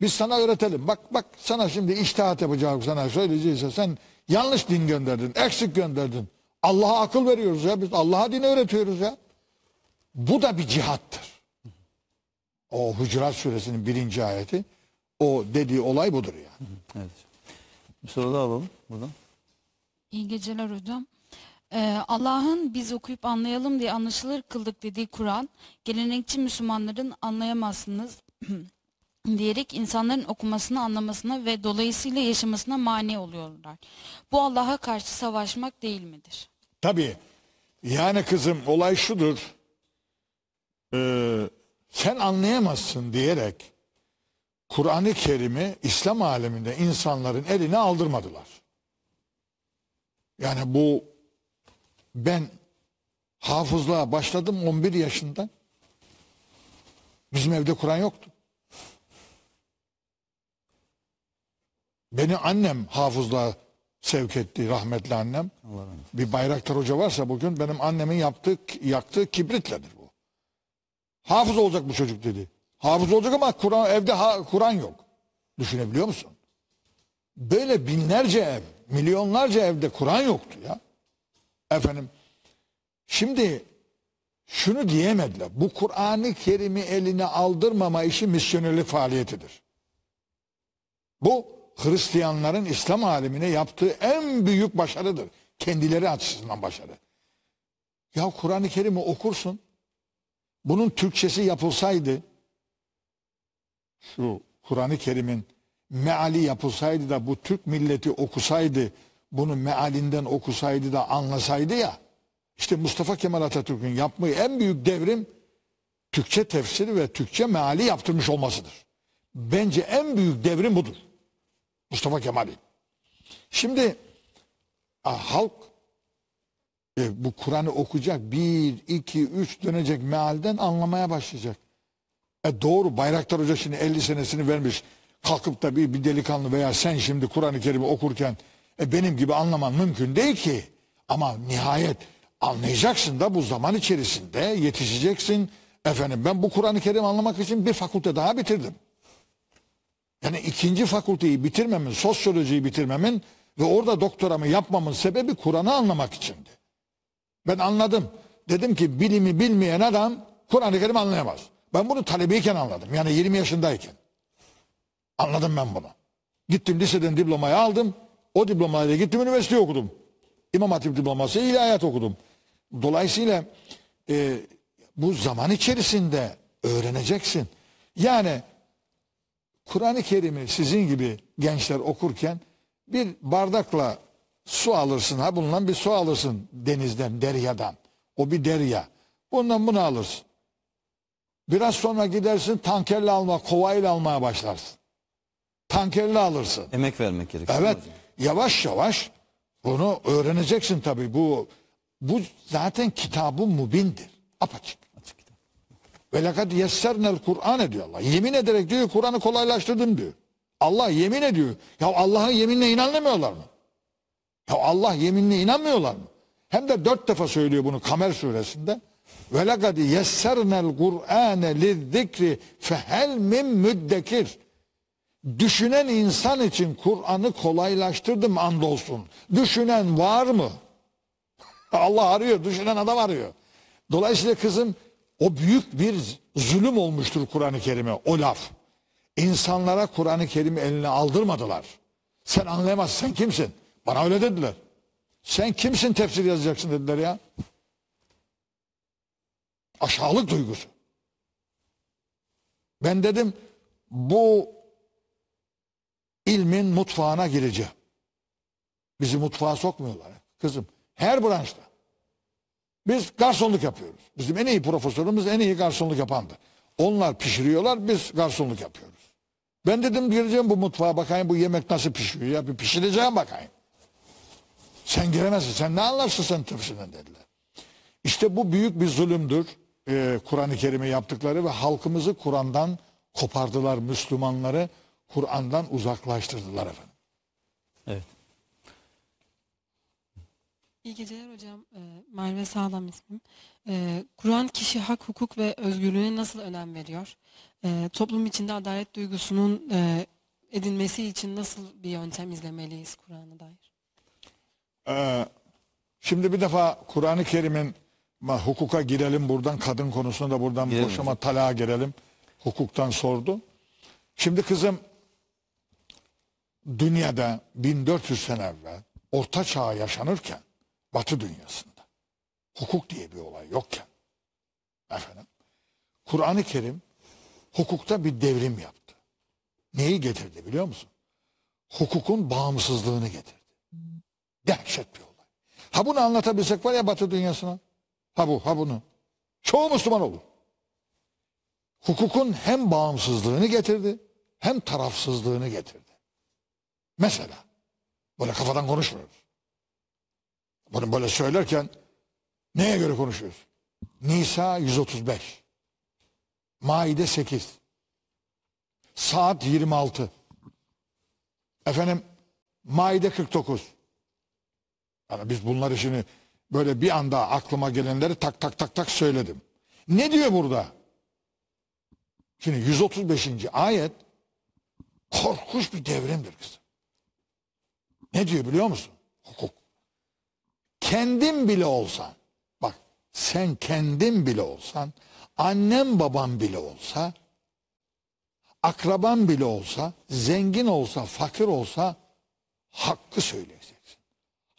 Biz sana öğretelim. Bak bak sana şimdi iştihat yapacağım sana söyleyeceğiz. Sen yanlış din gönderdin. Eksik gönderdin. Allah'a akıl veriyoruz ya. Biz Allah'a din öğretiyoruz ya. Bu da bir cihattır. O Hucurat suresinin birinci ayeti. O dediği olay budur yani. Evet. Bir soru daha alalım buradan. İyi geceler hocam. Ee, Allah'ın biz okuyup anlayalım diye anlaşılır kıldık dediği Kur'an, gelenekçi Müslümanların anlayamazsınız diyerek insanların okumasını, anlamasına ve dolayısıyla yaşamasına mani oluyorlar. Bu Allah'a karşı savaşmak değil midir? Tabii. Yani kızım olay şudur. Ee, sen anlayamazsın diyerek Kur'an-ı Kerim'i İslam aleminde insanların eline aldırmadılar. Yani bu ben hafızlığa başladım 11 yaşında. Bizim evde Kur'an yoktu. Beni annem hafızlığa sevk etti rahmetli annem. Bir Bayraktar Hoca varsa bugün benim annemin yaptığı, yaktığı kibritledir bu. Hafız olacak bu çocuk dedi. Hafız olacak ama Kur'an evde Kur'an yok. Düşünebiliyor musun? Böyle binlerce ev, milyonlarca evde Kur'an yoktu ya. Efendim, şimdi şunu diyemediler. Bu Kur'an-ı Kerim'i eline aldırmama işi misyonerlik faaliyetidir. Bu Hristiyanların İslam alemine yaptığı en büyük başarıdır. Kendileri açısından başarı. Ya Kur'an-ı Kerim'i okursun. Bunun Türkçesi yapılsaydı şu Kur'an-ı Kerim'in meali yapılsaydı da bu Türk milleti okusaydı bunu mealinden okusaydı da anlasaydı ya işte Mustafa Kemal Atatürk'ün yapmayı en büyük devrim Türkçe tefsiri ve Türkçe meali yaptırmış olmasıdır. Bence en büyük devrim budur. Mustafa Kemal'in. Şimdi halk e, bu Kur'an'ı okuyacak bir, iki, üç dönecek mealden anlamaya başlayacak. E doğru Bayraktar Hoca şimdi 50 senesini vermiş. Kalkıp da bir, bir delikanlı veya sen şimdi Kur'an-ı Kerim'i okurken e, benim gibi anlaman mümkün değil ki. Ama nihayet anlayacaksın da bu zaman içerisinde yetişeceksin. Efendim ben bu Kur'an-ı Kerim anlamak için bir fakülte daha bitirdim. Yani ikinci fakülteyi bitirmemin, sosyolojiyi bitirmemin ve orada doktoramı yapmamın sebebi Kur'an'ı anlamak içindi. Ben anladım. Dedim ki bilimi bilmeyen adam Kur'an-ı Kerim anlayamaz. Ben bunu talebeyken anladım. Yani 20 yaşındayken. Anladım ben bunu. Gittim liseden diplomayı aldım. O diplomayla gittim üniversiteye okudum. İmam Hatip diploması ilahiyat okudum. Dolayısıyla e, bu zaman içerisinde öğreneceksin. Yani Kur'an-ı Kerim'i sizin gibi gençler okurken bir bardakla su alırsın. Ha bundan bir su alırsın denizden, deryadan. O bir derya. Bundan bunu alırsın. Biraz sonra gidersin tankerle alma, kovayla almaya başlarsın. Tankerle alırsın. Emek vermek gerekiyor. Evet. hocam. Yavaş yavaş bunu öğreneceksin tabii. Bu bu zaten kitabı mubindir. Apaçık. Açık kitap. Ve lekad yessernel Kur'an ediyor Allah. Yemin ederek diyor Kur'an'ı kolaylaştırdım diyor. Allah yemin ediyor. Ya Allah'ın yeminine inanmıyorlar mı? Ya Allah yeminine inanmıyorlar mı? Hem de dört defa söylüyor bunu Kamer suresinde. Ve lekad yessernel Kur'ane lizzikri fehel min müddekir. Düşünen insan için Kur'an'ı kolaylaştırdım andolsun. Düşünen var mı? Allah arıyor, düşünen adam arıyor. Dolayısıyla kızım o büyük bir zulüm olmuştur Kur'an-ı Kerim'e o laf. İnsanlara Kur'an-ı Kerim'i eline aldırmadılar. Sen anlayamazsın sen kimsin? Bana öyle dediler. Sen kimsin tefsir yazacaksın dediler ya. Aşağılık duygusu. Ben dedim bu ilmin mutfağına gireceğim. Bizi mutfağa sokmuyorlar. Kızım her branşta. Biz garsonluk yapıyoruz. Bizim en iyi profesörümüz en iyi garsonluk yapandı. Onlar pişiriyorlar biz garsonluk yapıyoruz. Ben dedim gireceğim bu mutfağa bakayım bu yemek nasıl pişiyor ya bir pişireceğim bakayım. Sen giremezsin sen ne anlarsın sen tefsirinden dediler. İşte bu büyük bir zulümdür. Ee, Kur'an-ı Kerim'i yaptıkları ve halkımızı Kur'an'dan kopardılar. Müslümanları Kur'an'dan uzaklaştırdılar efendim. Evet. İyi geceler hocam. Ee, Merve Sağlam ismim. Ee, Kur'an kişi hak, hukuk ve özgürlüğüne nasıl önem veriyor? Ee, toplum içinde adalet duygusunun e, edinmesi için nasıl bir yöntem izlemeliyiz Kur'an'a dair? Ee, şimdi bir defa Kur'an-ı Kerim'in ma- hukuka girelim buradan kadın konusunda da buradan Girelim boşama talağa girelim. Hukuktan sordu. Şimdi kızım dünyada 1400 sene evvel orta çağ yaşanırken batı dünyasında hukuk diye bir olay yokken efendim Kur'an-ı Kerim hukukta bir devrim yaptı. Neyi getirdi biliyor musun? Hukukun bağımsızlığını getirdi. Dehşet bir olay. Ha bunu anlatabilsek var ya batı dünyasına. Ha bu, ha bunu. Çoğu Müslüman olur. Hukukun hem bağımsızlığını getirdi hem tarafsızlığını getirdi. Mesela böyle kafadan konuşmuyoruz. Bunu böyle söylerken neye göre konuşuyoruz? Nisa 135. Maide 8. Saat 26. Efendim Maide 49. Yani biz bunları şimdi böyle bir anda aklıma gelenleri tak tak tak tak söyledim. Ne diyor burada? Şimdi 135. ayet korkunç bir devrimdir kızım. Ne diyor biliyor musun? Hukuk. Kendin bile olsan, bak sen kendin bile olsan, annem babam bile olsa, akraban bile olsa, zengin olsa, fakir olsa hakkı söyleyeceksin.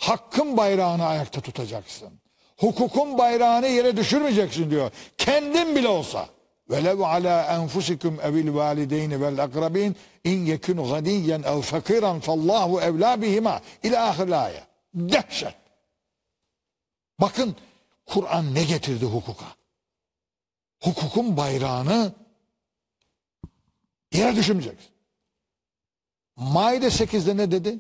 Hakkın bayrağını ayakta tutacaksın. Hukukun bayrağını yere düşürmeyeceksin diyor. Kendin bile olsa. Velev ala enfusikum evil valideyni vel akrabin in yekun ganiyen ev fakiran fallahu evla bihima ila ahir ayet. Dehşet. Bakın Kur'an ne getirdi hukuka? Hukukun bayrağını yere düşürmeyeceksin. Maide 8'de ne dedi?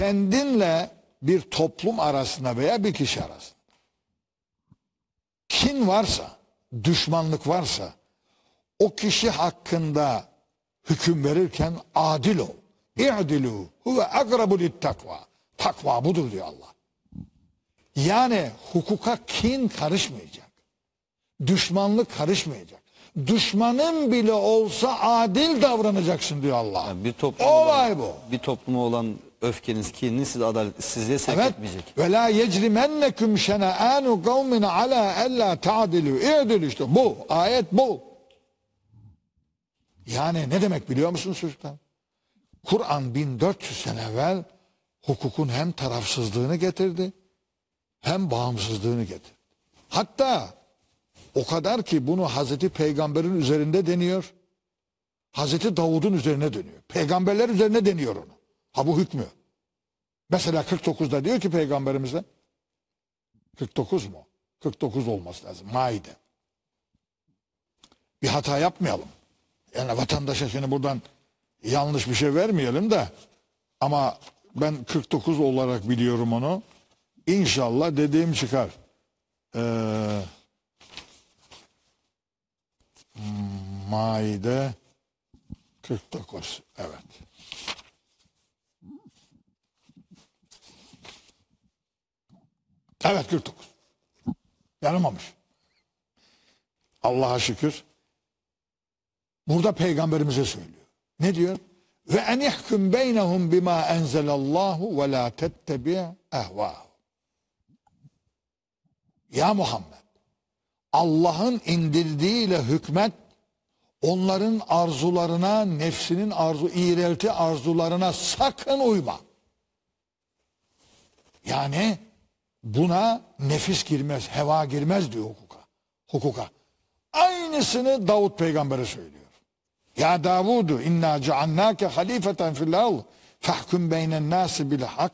Kendinle bir toplum arasında veya bir kişi arasında kin varsa, düşmanlık varsa o kişi hakkında hüküm verirken adil ol. İ'dilu huve akrabu takva. Takva budur diyor Allah. Yani hukuka kin karışmayacak. Düşmanlık karışmayacak. Düşmanın bile olsa adil davranacaksın diyor Allah. Yani bir topluma Olay olan, bu. Bir topluma olan öfkeniz, kininiz sizi adaletsizliğe sevk Evet. etmeyecek. Ve la yecrimennekum şena'anu kavmin ala ella ta'dilu. İ'dilu işte bu. Ayet bu. Yani ne demek biliyor musunuz çocuklar? Kur'an 1400 sene evvel hukukun hem tarafsızlığını getirdi hem bağımsızlığını getirdi. Hatta o kadar ki bunu Hazreti Peygamber'in üzerinde deniyor. Hazreti Davud'un üzerine dönüyor. Peygamberler üzerine deniyor onu. Ha bu hükmü. Mesela 49'da diyor ki peygamberimize 49 mu? 49 olması lazım. Maide. Bir hata yapmayalım. Yani vatandaşa şimdi buradan yanlış bir şey vermeyelim de ama ben 49 olarak biliyorum onu. İnşallah dediğim çıkar. Ee, Maide 49. Evet. Evet 49. Yanılmamış. Allah'a şükür. Burada peygamberimize söylüyor. Ne diyor? Ve en ihkum beynehum bima enzelallahu ve la tettebi ehvahu. Ya Muhammed Allah'ın indirdiğiyle hükmet onların arzularına, nefsinin arzu, iğrelti arzularına sakın uyma. Yani buna nefis girmez, heva girmez diyor hukuka. Hukuka. Aynısını Davut peygambere söylüyor. Ya Davudu inna ceannake halifeten fil ard fahkum beynen nasi bil hak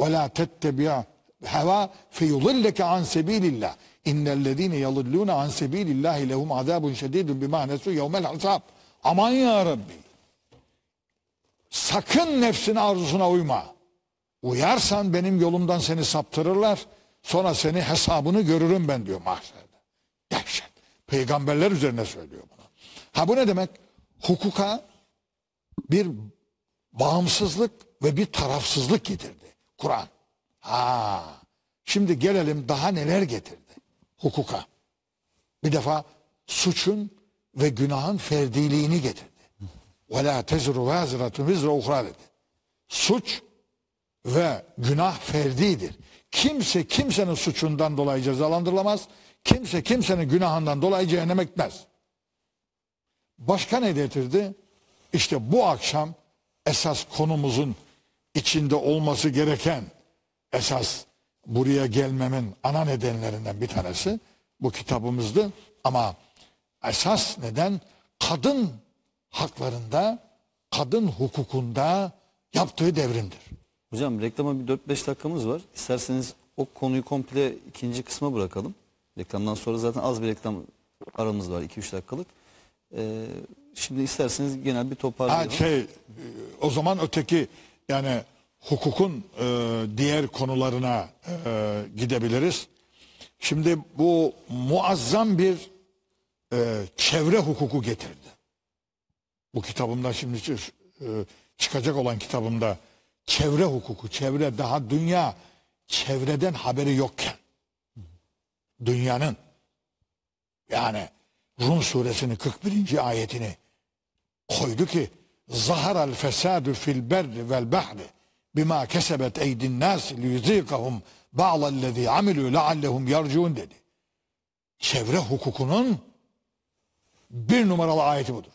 ve la tettebi' heva feyudilleke an sebilillah. İnnellezine yadillune an sebilillahi lehum azabun şedidun bima nesu yevmel hasab. Aman ya Rabbi. Sakın nefsin arzusuna uyma. Uyarsan benim yolumdan seni saptırırlar. Sonra seni hesabını görürüm ben diyor mahşerde. Dehşet. Peygamberler üzerine söylüyor bunu. Ha bu ne demek? Hukuka bir bağımsızlık ve bir tarafsızlık getirdi Kur'an. Ha. Şimdi gelelim daha neler getirdi hukuka. Bir defa suçun ve günahın ferdiliğini getirdi. Ve la tezru vaziratun vizra uhra dedi. Suç ve günah ferdidir. Kimse kimsenin suçundan dolayı cezalandırılamaz. Kimse kimsenin günahından dolayı cehenneme gitmez. Başka ne getirdi? İşte bu akşam esas konumuzun içinde olması gereken esas buraya gelmemin ana nedenlerinden bir tanesi bu kitabımızdı. Ama esas neden kadın haklarında, kadın hukukunda yaptığı devrimdir. Hocam reklama bir 4-5 dakikamız var. İsterseniz o konuyu komple ikinci kısma bırakalım. Reklamdan sonra zaten az bir reklam aramız var 2-3 dakikalık. Ee, şimdi isterseniz genel bir Ha, toparlayalım. şey, e, o zaman öteki yani hukukun e, diğer konularına e, gidebiliriz. Şimdi bu muazzam bir e, çevre hukuku getirdi. Bu kitabımda şimdi e, çıkacak olan kitabımda çevre hukuku, çevre daha dünya çevreden haberi yokken dünyanın yani Rum suresinin 41. ayetini koydu ki zaharal fesadu fil berri vel bahri bima kesebet eydin nas liyuzikahum ba'dallezî amilu leallehum yarciun dedi. Çevre hukukunun bir numaralı ayeti budur.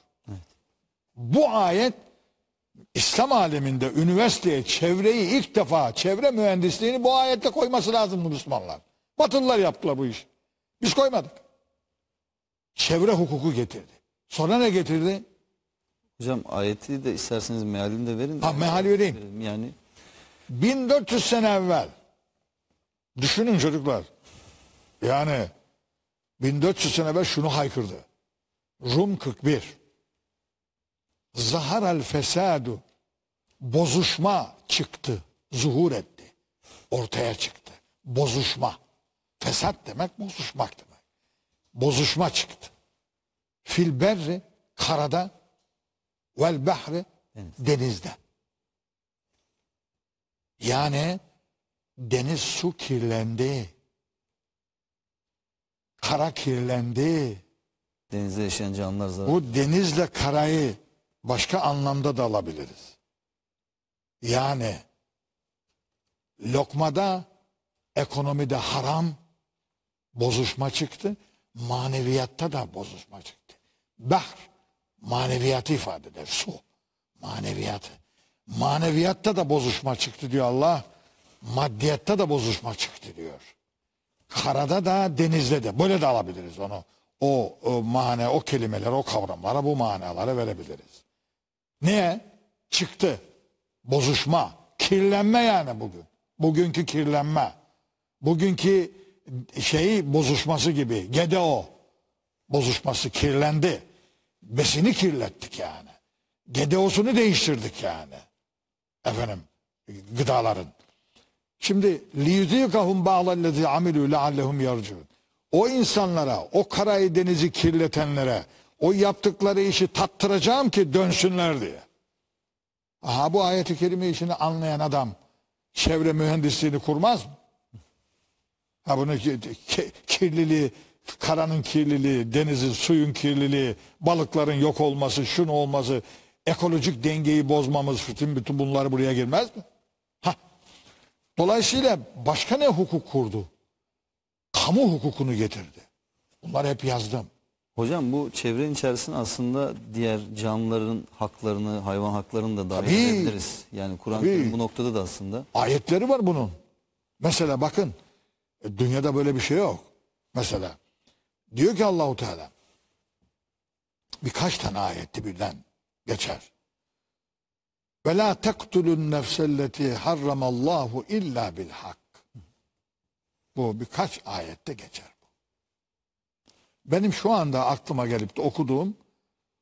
Bu ayet İslam aleminde üniversiteye çevreyi ilk defa çevre mühendisliğini bu ayette koyması lazımdı Müslümanlar. Batılılar yaptılar bu işi. Biz koymadık. Çevre hukuku getirdi. Sonra ne getirdi? Hocam ayeti de isterseniz mealini de verin. Ha, meali vereyim. Verelim. Yani 1400 sene evvel düşünün çocuklar yani 1400 sene evvel şunu haykırdı Rum 41 Zaharal fesadu bozuşma çıktı zuhur etti. Ortaya çıktı. Bozuşma. Fesat demek bozuşmak demek. Bozuşma çıktı. Fil berri karada vel bahri denizde. Yani deniz su kirlendi. Kara kirlendi. denizde yaşayan canlılar zarar. Bu denizle karayı başka anlamda da alabiliriz. Yani lokmada, ekonomide haram bozuşma çıktı. Maneviyatta da bozuşma çıktı. Bahr maneviyatı ifade eder. Su maneviyatı. Maneviyatta da bozuşma çıktı diyor Allah. Maddiyatta da bozuşma çıktı diyor. Karada da denizde de böyle de alabiliriz onu. O, o mane, o kelimeler, o kavramlara bu manaları verebiliriz. Niye? Çıktı. Bozuşma. Kirlenme yani bugün. Bugünkü kirlenme. Bugünkü şeyi bozuşması gibi. Gede o. Bozuşması kirlendi. Besini kirlettik yani. Gedeosunu değiştirdik yani. Efendim gıdaların. Şimdi liyuzikahum ba'dallezî amilû leallehum yarcûn. O insanlara, o karayı denizi kirletenlere, o yaptıkları işi tattıracağım ki dönsünler diye. Aha bu ayeti kerime işini anlayan adam çevre mühendisliğini kurmaz mı? Ha bunu ki- ki- kirliliği, karanın kirliliği, denizin, suyun kirliliği, balıkların yok olması, şunu olması, ekolojik dengeyi bozmamız, bütün bütün bunlar buraya girmez mi? Ha. Dolayısıyla başka ne hukuk kurdu? Kamu hukukunu getirdi. Bunları hep yazdım. Hocam bu çevrenin içerisinde aslında diğer canlıların haklarını, hayvan haklarını da dahil Tabii. edebiliriz. Yani Kur'an Tabii. Bu noktada da aslında. Ayetleri var bunun. Mesela bakın e, dünyada böyle bir şey yok. Mesela diyor ki Allahu Teala birkaç tane ayette birden geçer. Ve la tektulun nefselleti harramallahu illa bil hak. Bu birkaç ayette geçer. Benim şu anda aklıma gelip de okuduğum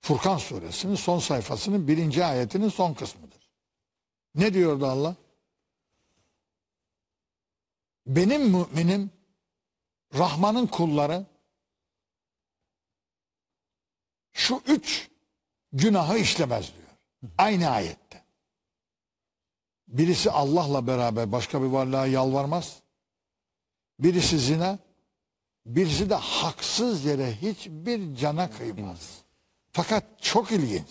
Furkan suresinin son sayfasının birinci ayetinin son kısmıdır. Ne diyordu Allah? Benim müminim Rahman'ın kulları şu üç günahı işlemez diyor. Aynı ayette. Birisi Allah'la beraber başka bir varlığa yalvarmaz. Birisi zina. Birisi de haksız yere hiçbir cana kıymaz. Fakat çok ilginç.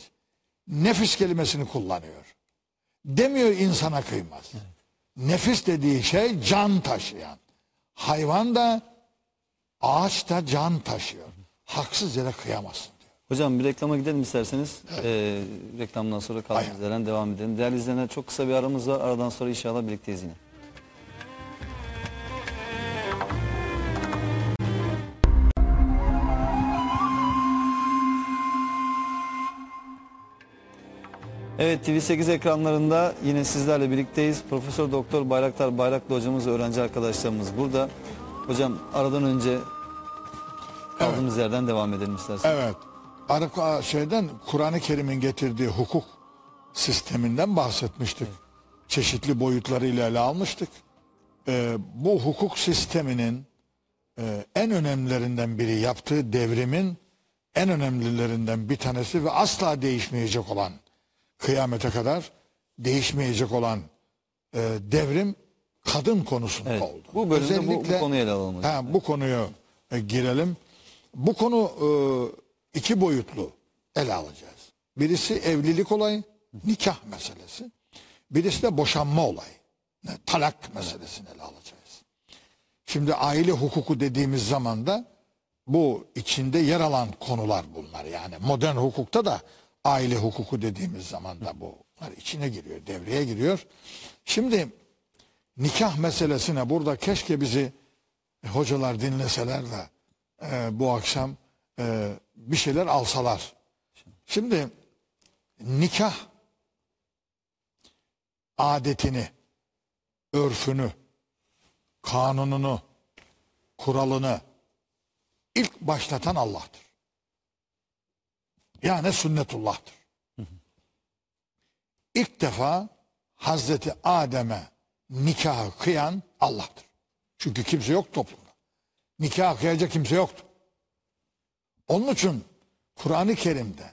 Nefis kelimesini kullanıyor. Demiyor insana kıymaz. Nefis dediği şey can taşıyan. Hayvan da ağaç da can taşıyor. Haksız yere kıyamazsın diyor. Hocam bir reklama gidelim isterseniz. Ee, reklamdan sonra kaldığımız yerden devam edelim. Değerli izleyenler çok kısa bir aramız var. Aradan sonra inşallah birlikteyiz yine. Evet TV8 ekranlarında yine sizlerle birlikteyiz. Profesör Doktor Bayraktar Bayraklı hocamız ve öğrenci arkadaşlarımız burada. Hocam aradan önce kaldığımız yerden devam edelim isterseniz. Evet. Arka şeyden Kur'an-ı Kerim'in getirdiği hukuk sisteminden bahsetmiştik. Çeşitli boyutlarıyla ele almıştık. Ee, bu hukuk sisteminin e, en önemlilerinden biri yaptığı devrimin en önemlilerinden bir tanesi ve asla değişmeyecek olan kıyamete kadar değişmeyecek olan e, devrim kadın konusunda Evet. oldu. Bu bölümde bu- bu Özellikle- konuyu ele alalım. Ha, bu konuyu e, girelim. Bu konu e, iki boyutlu ele alacağız. Birisi evlilik olayı, nikah meselesi. Birisi de boşanma olayı. Talak meselesini ele alacağız. Şimdi aile hukuku dediğimiz zaman da bu içinde yer alan konular bunlar. Yani modern hukukta da aile hukuku dediğimiz zaman da bunlar içine giriyor, devreye giriyor. Şimdi nikah meselesine burada keşke bizi e, hocalar dinleseler de e, bu akşam e, bir şeyler alsalar. Şimdi nikah adetini, örfünü, kanununu, kuralını ilk başlatan Allah'tır. Yani sünnetullah'tır. İlk defa Hazreti Adem'e nikahı kıyan Allah'tır. Çünkü kimse yok toplumda. Nikah kıyacak kimse yoktu. Onun için Kur'an-ı Kerim'de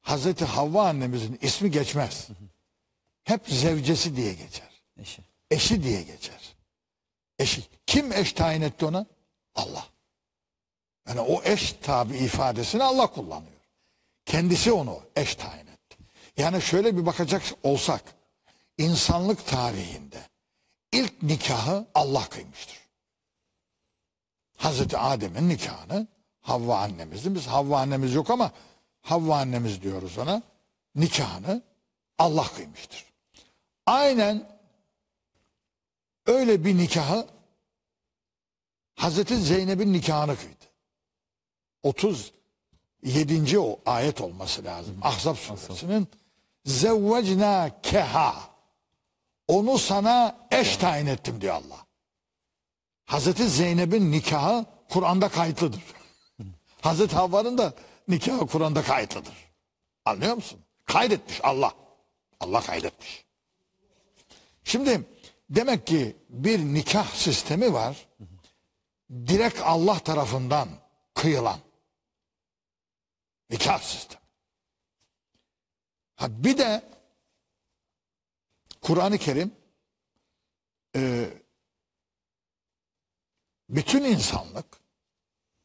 Hazreti Havva annemizin ismi geçmez. Hep zevcesi diye geçer. Eşi. Eşi diye geçer. Eşi. Kim eş tayin etti ona? Allah. Yani o eş tabi ifadesini Allah kullanıyor. Kendisi onu eş tayin etti. Yani şöyle bir bakacak olsak insanlık tarihinde ilk nikahı Allah kıymıştır. Hazreti Adem'in nikahını Havva annemizdi. Biz Havva annemiz yok ama Havva annemiz diyoruz ona. Nikahını Allah kıymıştır. Aynen öyle bir nikahı Hazreti Zeynep'in nikahını kıydı. 37. o ayet olması lazım. Ahzab suresinin zevvecna keha onu sana eş tayin ettim diyor Allah. Hazreti Zeynep'in nikahı Kur'an'da kayıtlıdır. Hazreti Havva'nın da nikahı Kur'an'da kayıtlıdır. Anlıyor musun? Kaydetmiş Allah. Allah kaydetmiş. Şimdi demek ki bir nikah sistemi var. Direkt Allah tarafından kıyılan nikah sistemi. Ha bir de Kur'an-ı Kerim e, bütün insanlık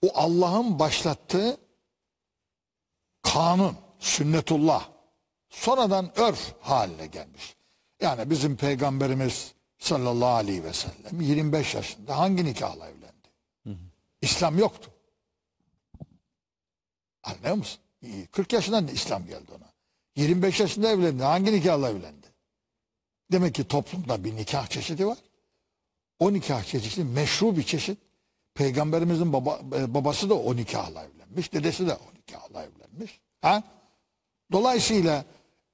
o Allah'ın başlattığı kanun, sünnetullah sonradan örf haline gelmiş. Yani bizim peygamberimiz sallallahu aleyhi ve sellem 25 yaşında hangi nikahla evlendi? İslam yoktu. Anlıyor musun? 40 yaşında İslam geldi ona. 25 yaşında evlendi. Hangi nikahla evlendi? Demek ki toplumda bir nikah çeşidi var. O nikah çeşidi meşru bir çeşit. Peygamberimizin baba, e, babası da o nikahla evlenmiş. Dedesi de o nikahla evlenmiş. Ha? Dolayısıyla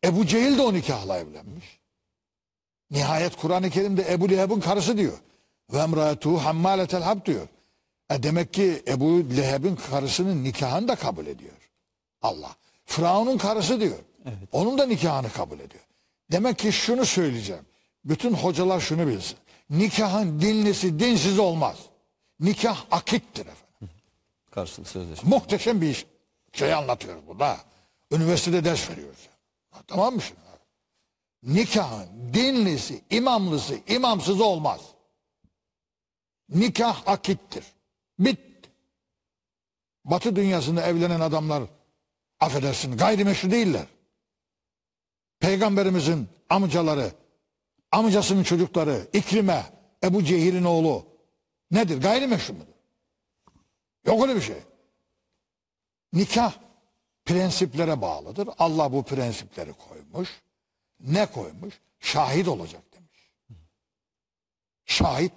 Ebu Cehil de o nikahla evlenmiş. Nihayet Kur'an-ı Kerim'de Ebu Leheb'in karısı diyor. Ve emratuhu hammaletel hab diyor. E demek ki Ebu Leheb'in karısının nikahını da kabul ediyor. Allah. Firavun'un karısı diyor. Onun da nikahını kabul ediyor. Demek ki şunu söyleyeceğim. Bütün hocalar şunu bilsin. Nikahın dinlisi dinsiz olmaz. Nikah akittir efendim. Karşılık sözleşme. Muhteşem bir iş. Şey anlatıyoruz burada. Üniversitede ders veriyoruz. Ha, tamam mı şimdi? Nikahın dinlisi, imamlısı, imamsız olmaz. Nikah akittir. Bitti. Batı dünyasında evlenen adamlar affedersin gayrimeşru değiller. Peygamberimizin amcaları, amcasının çocukları, İkrime, Ebu Cehil'in oğlu nedir? Gayrimeşru mudur? Yok öyle bir şey. Nikah prensiplere bağlıdır. Allah bu prensipleri koymuş. Ne koymuş? Şahit olacak demiş. Şahit,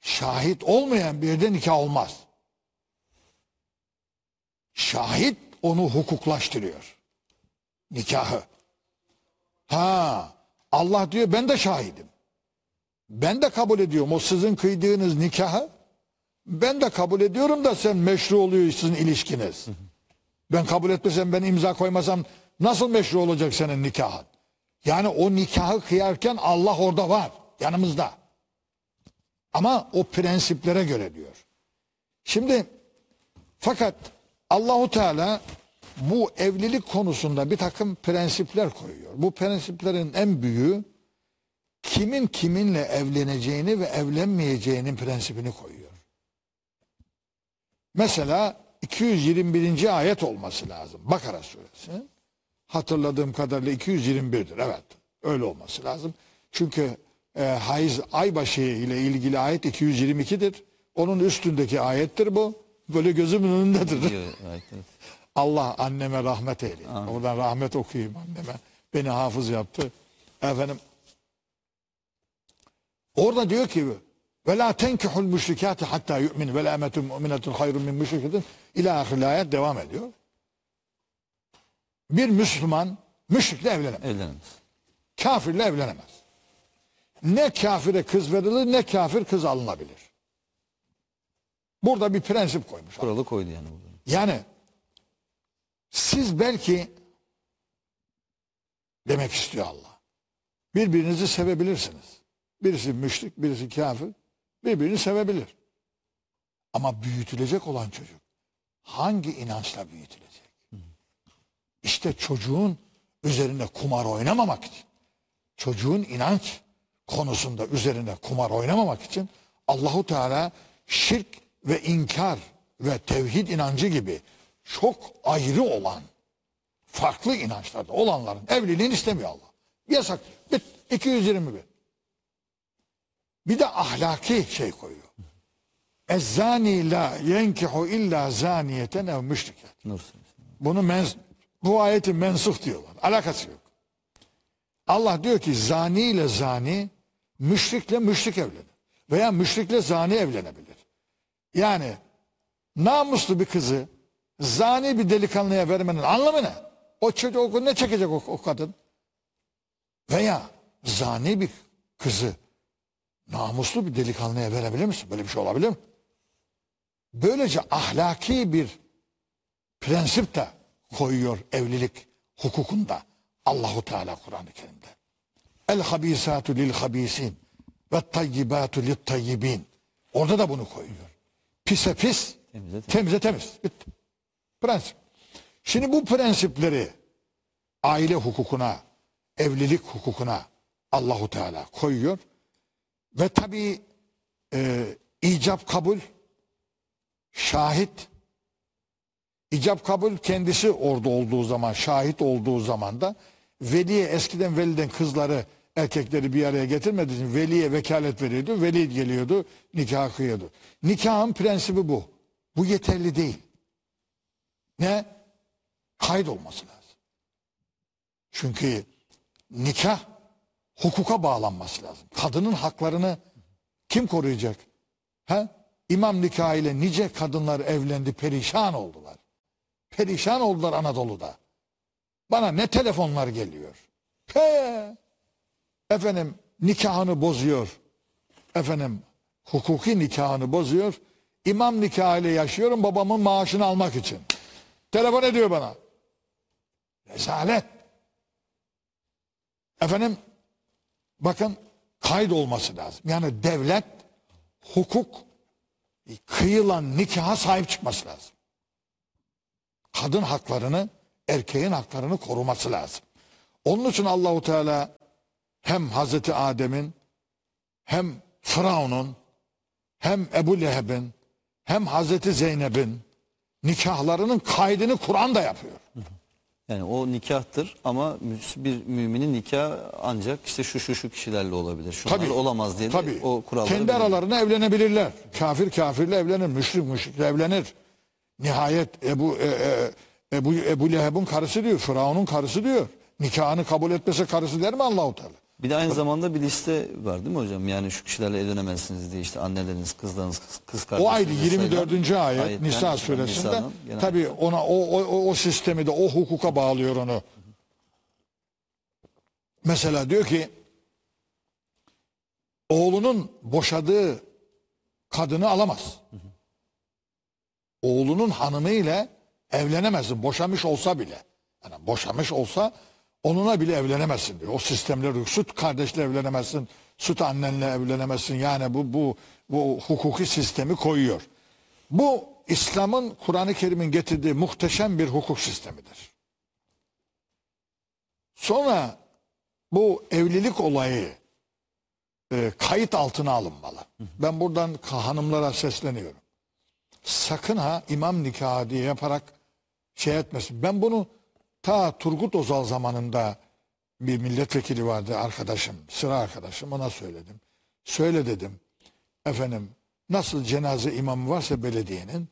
şahit olmayan bir yerde nikah olmaz. Şahit onu hukuklaştırıyor. Nikahı. Ha, Allah diyor ben de şahidim. Ben de kabul ediyorum o sizin kıydığınız nikahı. Ben de kabul ediyorum da sen meşru oluyor sizin ilişkiniz. Ben kabul etmesem ben imza koymasam nasıl meşru olacak senin nikahın? Yani o nikahı kıyarken Allah orada var yanımızda. Ama o prensiplere göre diyor. Şimdi fakat Allahu Teala bu evlilik konusunda bir takım prensipler koyuyor. Bu prensiplerin en büyüğü kimin kiminle evleneceğini ve evlenmeyeceğinin prensibini koyuyor. Mesela 221. ayet olması lazım. Bakara suresi. Hatırladığım kadarıyla 221'dir. Evet. Öyle olması lazım. Çünkü e, hayız aybaşı ile ilgili ayet 222'dir. Onun üstündeki ayettir bu. Böyle gözümün önündedir. Evet, evet. Allah anneme rahmet eylesin. Oradan rahmet okuyayım anneme. Beni hafız yaptı. Efendim orada diyor ki ve la tenkihul müşrikati hatta yu'min ve la emetun mu'minetun hayrun min müşriketin ila ahir ayet devam ediyor. Bir Müslüman müşrikle evlenemez. Evlenemez. Kafirle evlenemez. Ne kafire kız verilir ne kafir kız alınabilir. Burada bir prensip koymuş. Kuralı koydu yani burada. Yani siz belki demek istiyor Allah. Birbirinizi sevebilirsiniz. Birisi müşrik, birisi kafir. Birbirini sevebilir. Ama büyütülecek olan çocuk hangi inançla büyütülecek? İşte çocuğun üzerinde kumar oynamamak için, çocuğun inanç konusunda üzerinde kumar oynamamak için Allahu Teala şirk ve inkar ve tevhid inancı gibi çok ayrı olan farklı inançlarda olanların evliliğini istemiyor Allah. Yasak. Bit. 221. Bir de ahlaki şey koyuyor. Ezzani la yenkihu illa zaniyeten ev müşriket. Bunu mens bu ayeti mensuh diyorlar. Alakası yok. Allah diyor ki zani ile zani müşrikle müşrik evlenir. Veya müşrikle zani evlenebilir. Yani namuslu bir kızı zani bir delikanlıya vermenin anlamı ne? O çocuk ne çekecek o, o kadın? Veya zani bir kızı namuslu bir delikanlıya verebilir misin? Böyle bir şey olabilir mi? Böylece ahlaki bir prensip de koyuyor evlilik hukukunda Allahu Teala Kur'an-ı Kerim'de. El habisatu lil habisin ve tayyibatu lit tayyibin. Orada da bunu koyuyor. Pise pis, Temize temiz. temize temiz. Bitti. Prensip. Şimdi bu prensipleri aile hukukuna, evlilik hukukuna Allahu Teala koyuyor. Ve tabii e, icap kabul, şahit, icap kabul kendisi orada olduğu zaman, şahit olduğu zaman da veliye eskiden veliden kızları erkekleri bir araya getirmediği için veliye vekalet veriyordu. Veli geliyordu, nikah kıyıyordu. Nikahın prensibi bu. Bu yeterli değil. Ne? Kayıt olması lazım. Çünkü nikah hukuka bağlanması lazım. Kadının haklarını kim koruyacak? Ha? İmam nikahıyla nice kadınlar evlendi, perişan oldular. Perişan oldular Anadolu'da. Bana ne telefonlar geliyor. He! Efendim nikahını bozuyor. Efendim hukuki nikahını bozuyor. İmam nikahıyla yaşıyorum babamın maaşını almak için. Telefon ediyor bana. Rezalet. Efendim bakın kayıt olması lazım. Yani devlet hukuk kıyılan nikaha sahip çıkması lazım. Kadın haklarını, erkeğin haklarını koruması lazım. Onun için Allahu Teala hem Hazreti Adem'in hem Firavun'un hem Ebu Leheb'in hem Hazreti Zeynep'in nikahlarının kaydını Kur'an da yapıyor. Yani o nikahtır ama bir müminin nikahı ancak işte şu şu şu kişilerle olabilir. Şunlar Tabii. olamaz diye Tabii. o kuralları Kendi aralarında evlenebilirler. Kafir kafirle evlenir, müşrik müşrikle evlenir. Nihayet Ebu e, e, Ebu Ebu Leheb'in karısı diyor, Firavun'un karısı diyor. Nikahını kabul etmese karısı der mi Allahu Teala? Bir de aynı zamanda bir liste var değil mi hocam? Yani şu kişilerle evlenemezsiniz diye işte anneleriniz, kızlarınız, kız, kız O kardeşleriniz. ayrı 24. ayet Ayetten, Nisa suresinde genel- tabii ona o, o, o, o sistemi de o hukuka bağlıyor onu. Mesela diyor ki oğlunun boşadığı kadını alamaz. Oğlunun hanımı ile evlenemezsin. Boşamış olsa bile. Yani boşamış olsa onunla bile evlenemezsin diyor. O sistemler. Süt kardeşle evlenemezsin. Süt annenle evlenemezsin. Yani bu bu bu hukuki sistemi koyuyor. Bu İslam'ın Kur'an-ı Kerim'in getirdiği muhteşem bir hukuk sistemidir. Sonra bu evlilik olayı e, kayıt altına alınmalı. Ben buradan hanımlara sesleniyorum. Sakın ha imam nikahı diye yaparak şey etmesin. Ben bunu ta Turgut Özal zamanında bir milletvekili vardı arkadaşım, sıra arkadaşım ona söyledim. Söyle dedim. Efendim nasıl cenaze imamı varsa belediyenin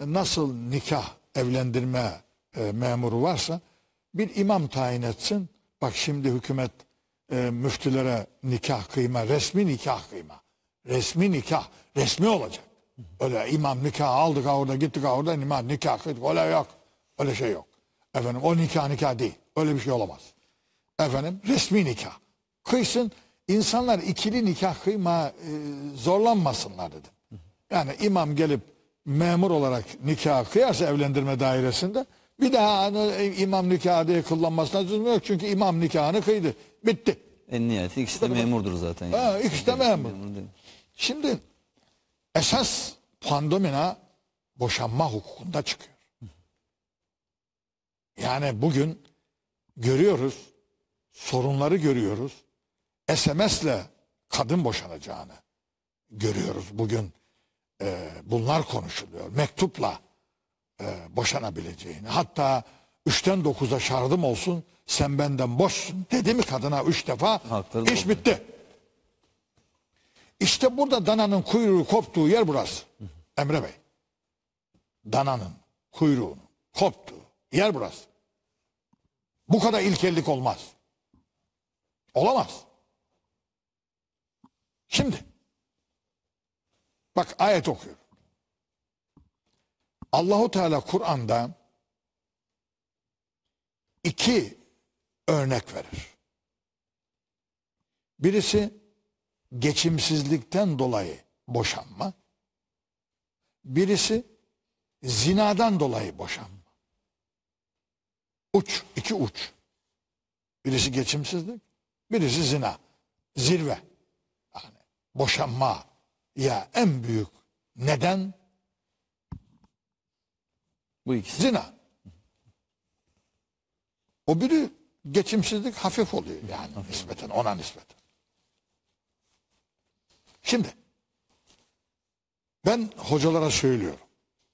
nasıl nikah evlendirme e, memuru varsa bir imam tayin etsin. Bak şimdi hükümet e, müftülere nikah kıyma, resmi nikah kıyma. Resmi nikah, resmi olacak. Öyle imam nikah aldık orada gittik orada imam nikah kıydık. Öyle yok. Öyle şey yok. Efendim o nikah nikah değil. Öyle bir şey olamaz. Efendim resmi nikah. Kıysın insanlar ikili nikah kıyma e, zorlanmasınlar dedim. Yani imam gelip memur olarak nikah kıyarsa evlendirme dairesinde bir daha hani imam nikahı diye kullanmasına lüzum yok. Çünkü imam nikahını kıydı. Bitti. En nihayeti ikisi de memurdur zaten. Yani. Ha, ikisi de memur. Şimdi esas pandemina boşanma hukukunda çıkıyor. Yani bugün görüyoruz, sorunları görüyoruz. SMS'le kadın boşanacağını görüyoruz bugün. e, bunlar konuşuluyor. Mektupla e, boşanabileceğini. Hatta üçten dokuza şardım olsun sen benden boşsun dedi mi kadına üç defa Hakları da iş bitti. İşte burada dananın kuyruğu koptuğu yer burası. Emre Bey. Dananın kuyruğunun koptuğu yer burası. Bu kadar ilkellik olmaz. Olamaz. Şimdi bak ayet okuyorum. Allahu Teala Kur'an'da iki örnek verir. Birisi geçimsizlikten dolayı boşanma. Birisi zinadan dolayı boşanma. Uç, iki uç. Birisi geçimsizlik, birisi zina. Zirve. Yani boşanma ya en büyük neden Bu ikisi. zina. O biri geçimsizlik hafif oluyor yani nispeten ona nispeten. Şimdi ben hocalara söylüyorum.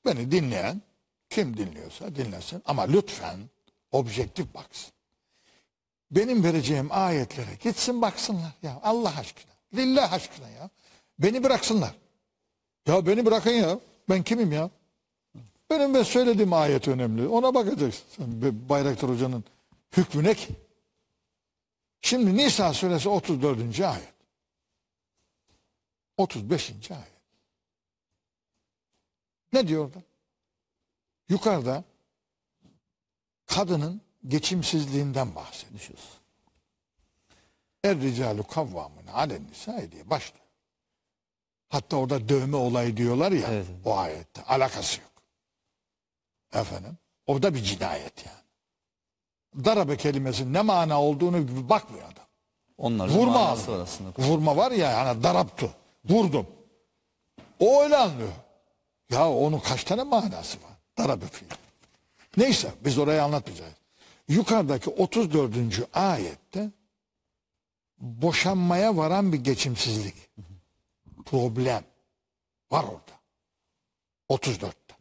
Beni dinleyen kim dinliyorsa dinlesin ama lütfen objektif baksın. Benim vereceğim ayetlere gitsin baksınlar ya Allah aşkına. Lillah aşkına ya. Beni bıraksınlar. Ya beni bırakın ya. Ben kimim ya? Benim ben söylediğim ayet önemli. Ona bakacaksın. Bayraktar Hoca'nın hükmü ne ki? Şimdi Nisa suresi 34. ayet. 35. ayet. Ne diyor orada? Yukarıda kadının geçimsizliğinden bahsediyor. Düşüyoruz. Er ricalu kavvamun alen nisa diye başlıyor. Hatta orada dövme olayı diyorlar ya Evet. o ayette. Alakası yok. Efendim. O da bir cinayet yani. Darabe kelimesinin ne mana olduğunu bakmıyor adam. Onlar Vurma var aslında. Vurma var ya yani daraptı. Vurdum. O öyle anlıyor. Ya onun kaç tane manası var? Darabe fiili. Neyse biz orayı anlatmayacağız. Yukarıdaki 34. ayette boşanmaya varan bir geçimsizlik. Problem var orada. 34'te.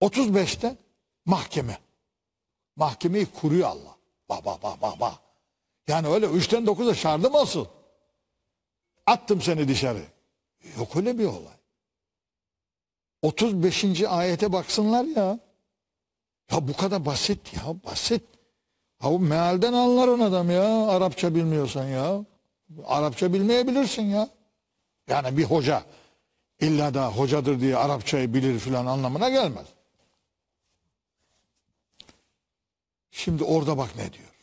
35'te mahkeme. Mahkemeyi kuruyor Allah. Ba ba ba ba ba. Yani öyle 3'ten 9'a şardım asıl. Attım seni dışarı. Yok öyle bir olay. 35. ayete baksınlar ya. Ya bu kadar basit ya basit. Ya bu mealden anlar on adam ya. Arapça bilmiyorsan ya. Arapça bilmeyebilirsin ya. Yani bir hoca illa da hocadır diye Arapçayı bilir filan anlamına gelmez. Şimdi orada bak ne diyor.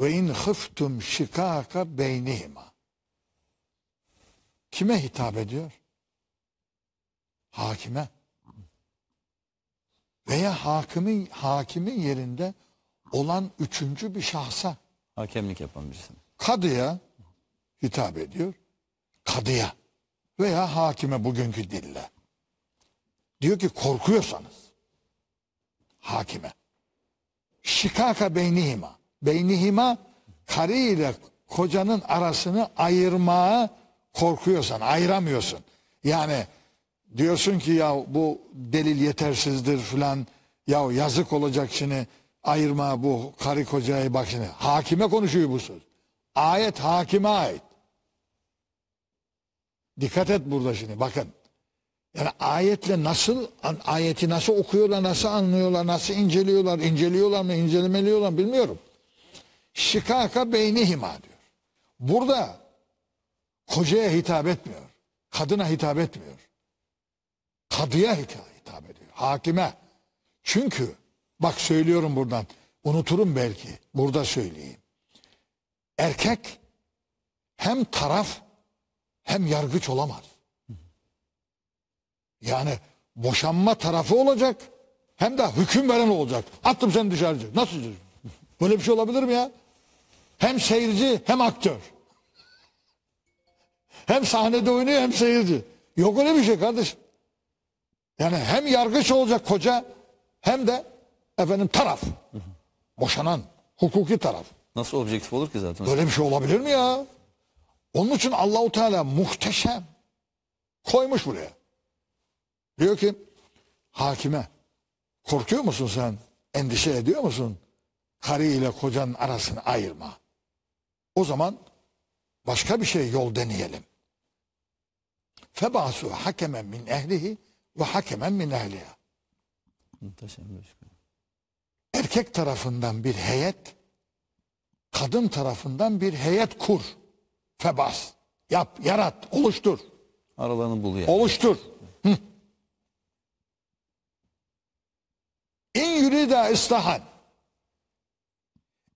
Ve in hıftum şikaka beynihima. Kime hitap ediyor? Hakime. Veya hakimin, hakimin yerinde olan üçüncü bir şahsa. Hakemlik yapan birisi. Kadıya hitap ediyor. Kadıya veya hakime bugünkü dille. Diyor ki korkuyorsanız hakime. Şikaka beynihima. Beynihima karı ile kocanın arasını ayırmaya korkuyorsan, ayıramıyorsun. Yani diyorsun ki ya bu delil yetersizdir filan. Ya yazık olacak şimdi ayırma bu karı kocayı bak şimdi. Hakime konuşuyor bu söz. Ayet hakime ait. Dikkat et burada şimdi bakın. Yani ayetle nasıl ayeti nasıl okuyorlar, nasıl anlıyorlar, nasıl inceliyorlar, inceliyorlar mı, incelemeliyorlar bilmiyorum. Şikaka beynihima diyor. Burada kocaya hitap etmiyor. Kadına hitap etmiyor. Kadıya hitap, ediyor. Hakime. Çünkü bak söylüyorum buradan. Unuturum belki. Burada söyleyeyim. Erkek hem taraf hem yargıç olamaz. Yani boşanma tarafı olacak hem de hüküm veren olacak. Attım seni dışarı. Nasıl? Böyle bir şey olabilir mi ya? Hem seyirci hem aktör. Hem sahnede oynuyor hem seyirci. Yok öyle bir şey kardeşim. Yani hem yargıç olacak koca hem de efendim taraf. Boşanan hukuki taraf. Nasıl objektif olur ki zaten? Böyle bir şey olabilir mi ya? Onun için Allahu Teala muhteşem koymuş buraya. Diyor ki hakime korkuyor musun sen? Endişe ediyor musun? Karı ile kocanın arasını ayırma. O zaman başka bir şey yol deneyelim. Febasu hakemen min ehlihi ve hakemen min ehliha. Muhteşem. Erkek tarafından bir heyet, kadın tarafından bir heyet kur. Febas. Yap, yarat, oluştur. Aralarını bul yani. Oluştur. Hı. İn yürida islahan.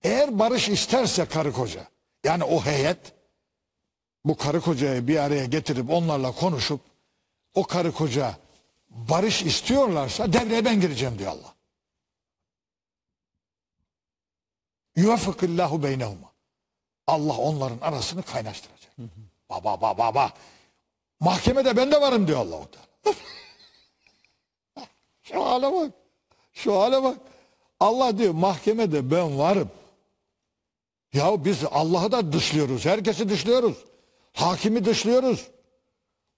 Eğer barış isterse karı koca, yani o heyet, bu karı kocayı bir araya getirip onlarla konuşup, o karı koca barış istiyorlarsa devreye ben gireceğim diyor Allah. Yuvafıkillahu beynehuma. Allah onların arasını kaynaştıracak. Baba baba baba. Mahkemede ben de varım diyor Allah-u Teala. Şu hale bak. Şu hale bak. Allah diyor mahkemede ben varım. Ya biz Allah'ı da dışlıyoruz. Herkesi dışlıyoruz. Hakimi dışlıyoruz.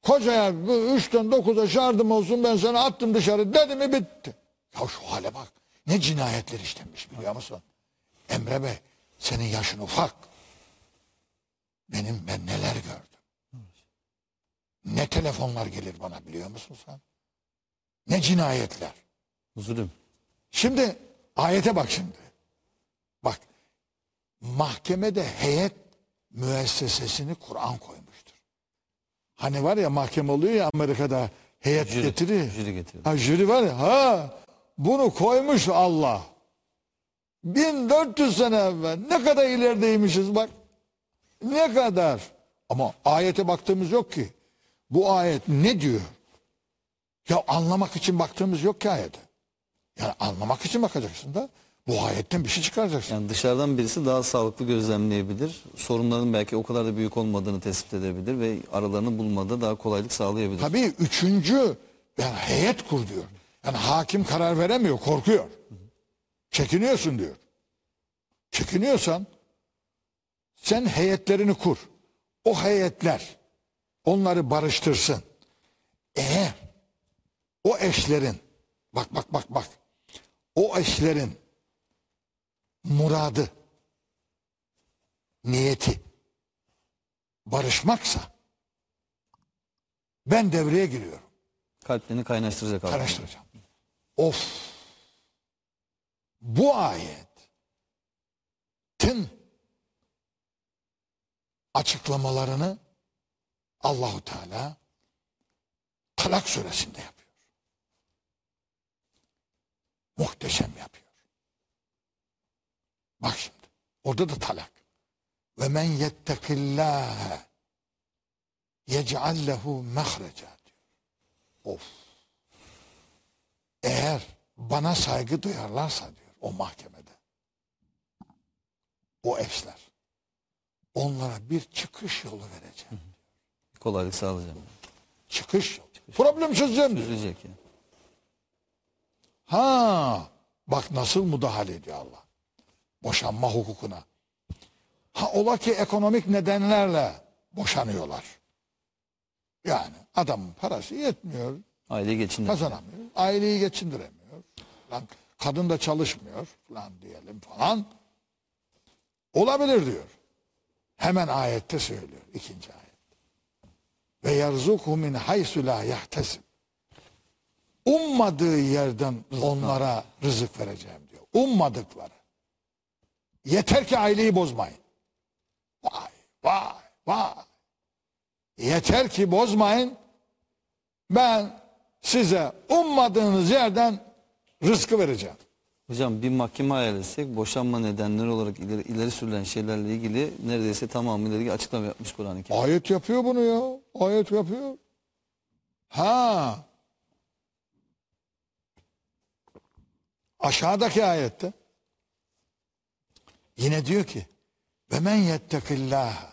Kocaya bu üçten dokuza şardım olsun ben seni attım dışarı dedi mi bitti. Ya şu hale bak. Ne cinayetler işlenmiş biliyor musun? Emre Bey senin yaşın ufak. Benim ben neler gördüm. Ne telefonlar gelir bana biliyor musun sen? Ne cinayetler. Zulüm. Şimdi ayete bak şimdi. Bak mahkemede heyet müessesesini Kur'an koymuştur. Hani var ya mahkeme oluyor ya Amerika'da heyet Jüri, getiriyor. jüri getiriyor. Ha jüri var ya ha bunu koymuş Allah. 1400 sene evvel ne kadar ilerideymişiz bak. Ne kadar. Ama ayete baktığımız yok ki. Bu ayet ne diyor? Ya anlamak için baktığımız yok ki ayete. Yani anlamak için bakacaksın da bu ayetten bir şey çıkaracaksın. Yani dışarıdan birisi daha sağlıklı gözlemleyebilir. Sorunların belki o kadar da büyük olmadığını tespit edebilir ve aralarını bulmada daha kolaylık sağlayabilir. Tabii üçüncü yani heyet kur diyor. Yani hakim karar veremiyor, korkuyor. Çekiniyorsun diyor. Çekiniyorsan sen heyetlerini kur. O heyetler onları barıştırsın. Eğer o eşlerin bak bak bak bak o eşlerin muradı niyeti barışmaksa ben devreye giriyorum. Kalplerini kaynaştıracak aslında. Araştıracağım. Of. Bu ayetin açıklamalarını Allahu Teala Talak suresinde yapıyor. Muhteşem yapıyor. Bak şimdi. Orada da talak. Ve men yettekillâhe yec'al lehu mehreca diyor. Of. Eğer bana saygı duyarlarsa diyor o mahkemede. O eşler. Onlara bir çıkış yolu vereceğim. Kolaylık sağlayacağım. Çıkış yolu. Problem çözeceğim. Çözülecek yani. Ha, bak nasıl müdahale ediyor Allah. Boşanma hukukuna. Ha ola ki ekonomik nedenlerle boşanıyorlar. Yani adamın parası yetmiyor, Aileyi geçindir. kazanamıyor, aileyi geçindiremiyor. Lan kadın da çalışmıyor falan diyelim falan. Olabilir diyor. Hemen ayette söylüyor ikinci ayet. Ve yerzuku min haysu la yahtesib. Ummadığı yerden onlara rızık vereceğim diyor. Ummadıkları. Yeter ki aileyi bozmayın. Vay vay vay. Yeter ki bozmayın. Ben size ummadığınız yerden rızkı vereceğim. Hocam bir mahkeme hayal etsek boşanma nedenleri olarak ileri, ileri sürülen şeylerle ilgili neredeyse tamamıyla ilgili açıklama yapmış Kur'an-ı Kerim. Ayet yapıyor bunu ya. Ayet yapıyor. Ha. Aşağıdaki ayette yine diyor ki ve men yettekillâhe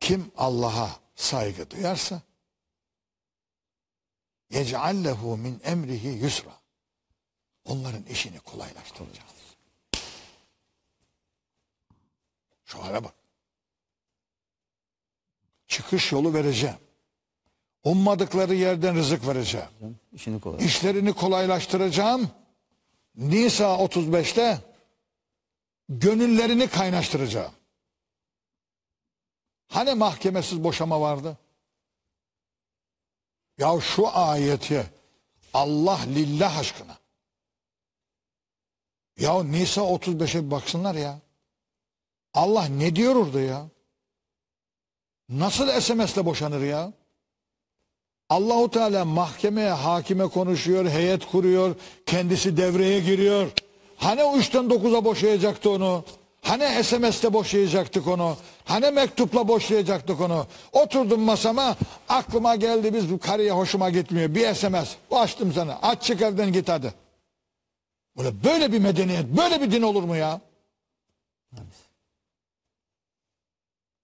kim Allah'a saygı duyarsa yec'allehu min emrihi yusra onların işini kolaylaştıracağız. Şu hale bak. Çıkış yolu vereceğim. Ummadıkları yerden rızık vereceğim. İşini kolay. İşlerini kolaylaştıracağım. Nisa 35'te gönüllerini kaynaştıracağım. Hani mahkemesiz boşama vardı? Ya şu ayeti Allah lillah aşkına. Ya Nisa 35'e bir baksınlar ya. Allah ne diyor orada ya? Nasıl SMS'le boşanır ya? Allahu Teala mahkemeye, hakime konuşuyor, heyet kuruyor, kendisi devreye giriyor. Hani o üçten 9'a boşayacaktı onu? Hani SMS'te boşayacaktık onu? Hani mektupla boşayacaktık onu? Oturdum masama, aklıma geldi biz bu karıya hoşuma gitmiyor. Bir SMS, açtım sana, aç çık evden git hadi. Böyle, böyle bir medeniyet, böyle bir din olur mu ya?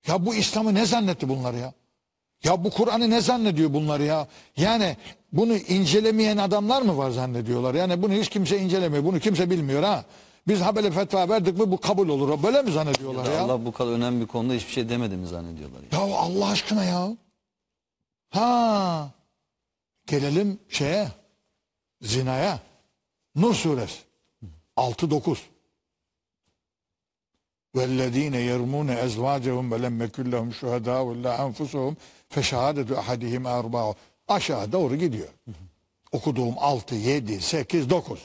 Ya bu İslam'ı ne zannetti bunlar ya? Ya bu Kur'an'ı ne zannediyor bunlar ya? Yani bunu incelemeyen adamlar mı var zannediyorlar? Yani bunu hiç kimse incelemiyor. Bunu kimse bilmiyor ha. Biz ha böyle fetva verdik mi bu kabul olur. Böyle mi zannediyorlar ya? Allah bu kadar önemli bir konuda hiçbir şey demedi mi zannediyorlar. ya. Ya Allah aşkına ya. Ha. Gelelim şeye. Zinaya. Nur suresi. 6-9. وَالَّذ۪ينَ يَرْمُونَ اَزْوَاجَهُمْ وَلَمْ يَكُنْ لَهُمْ شُهَدَاءُ اِلَّا اَنْفُسُهُمْ فَشَهَادَةُ اَحَدِهِمْ اَرْبَعُ Aşağı doğru gidiyor. Okuduğum 6, 7, 8, 9.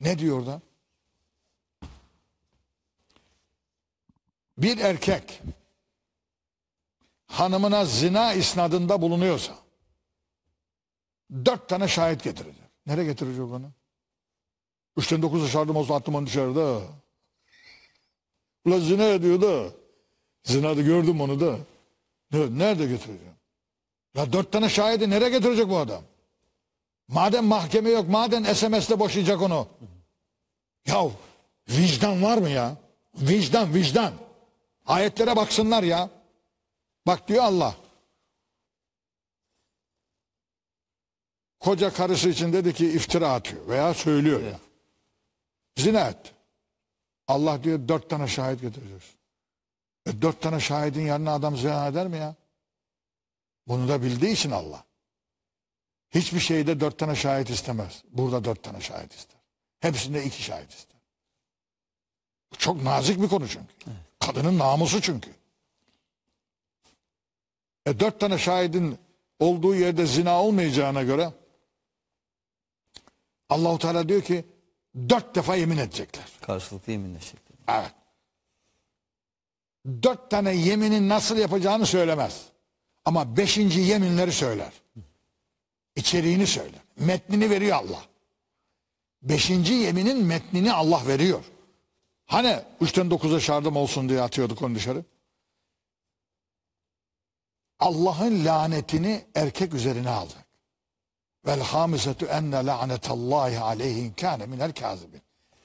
Ne diyor orada? Bir erkek hanımına zina isnadında bulunuyorsa dört tane şahit getirecek. Nereye getirecek onu? Üçten dokuz dışarıda olsa attım onu dışarıda. Ulan zina ediyor da. Zinada gördüm onu da. Ne- Nerede götüreceğim? Ya dört tane şahidi nereye getirecek bu adam? Madem mahkeme yok, madem SMS'le boşayacak onu. Ya vicdan var mı ya? Vicdan, vicdan. Ayetlere baksınlar ya. Bak diyor Allah. Koca karısı için dedi ki iftira atıyor veya söylüyor ya. Zina etti. Allah diyor dört tane şahit getireceksin. E, dört tane şahidin yanına adam zina eder mi ya? Bunu da bildiği için Allah. Hiçbir şeyde dört tane şahit istemez. Burada dört tane şahit ister. Hepsinde iki şahit ister. Çok nazik bir konu çünkü. Kadının namusu çünkü. E dört tane şahidin olduğu yerde zina olmayacağına göre Allahu Teala diyor ki dört defa yemin edecekler. Karşılıklı yeminleşecekler. Evet. Dört tane yeminin nasıl yapacağını söylemez. Ama beşinci yeminleri söyler. İçeriğini söyler. Metnini veriyor Allah. Beşinci yeminin metnini Allah veriyor. Hani üçten dokuza şardım olsun diye atıyorduk onu dışarı. Allah'ın lanetini erkek üzerine alacak. Vel hamisetu enne lanetallahi aleyhin kâne minel kâzibin.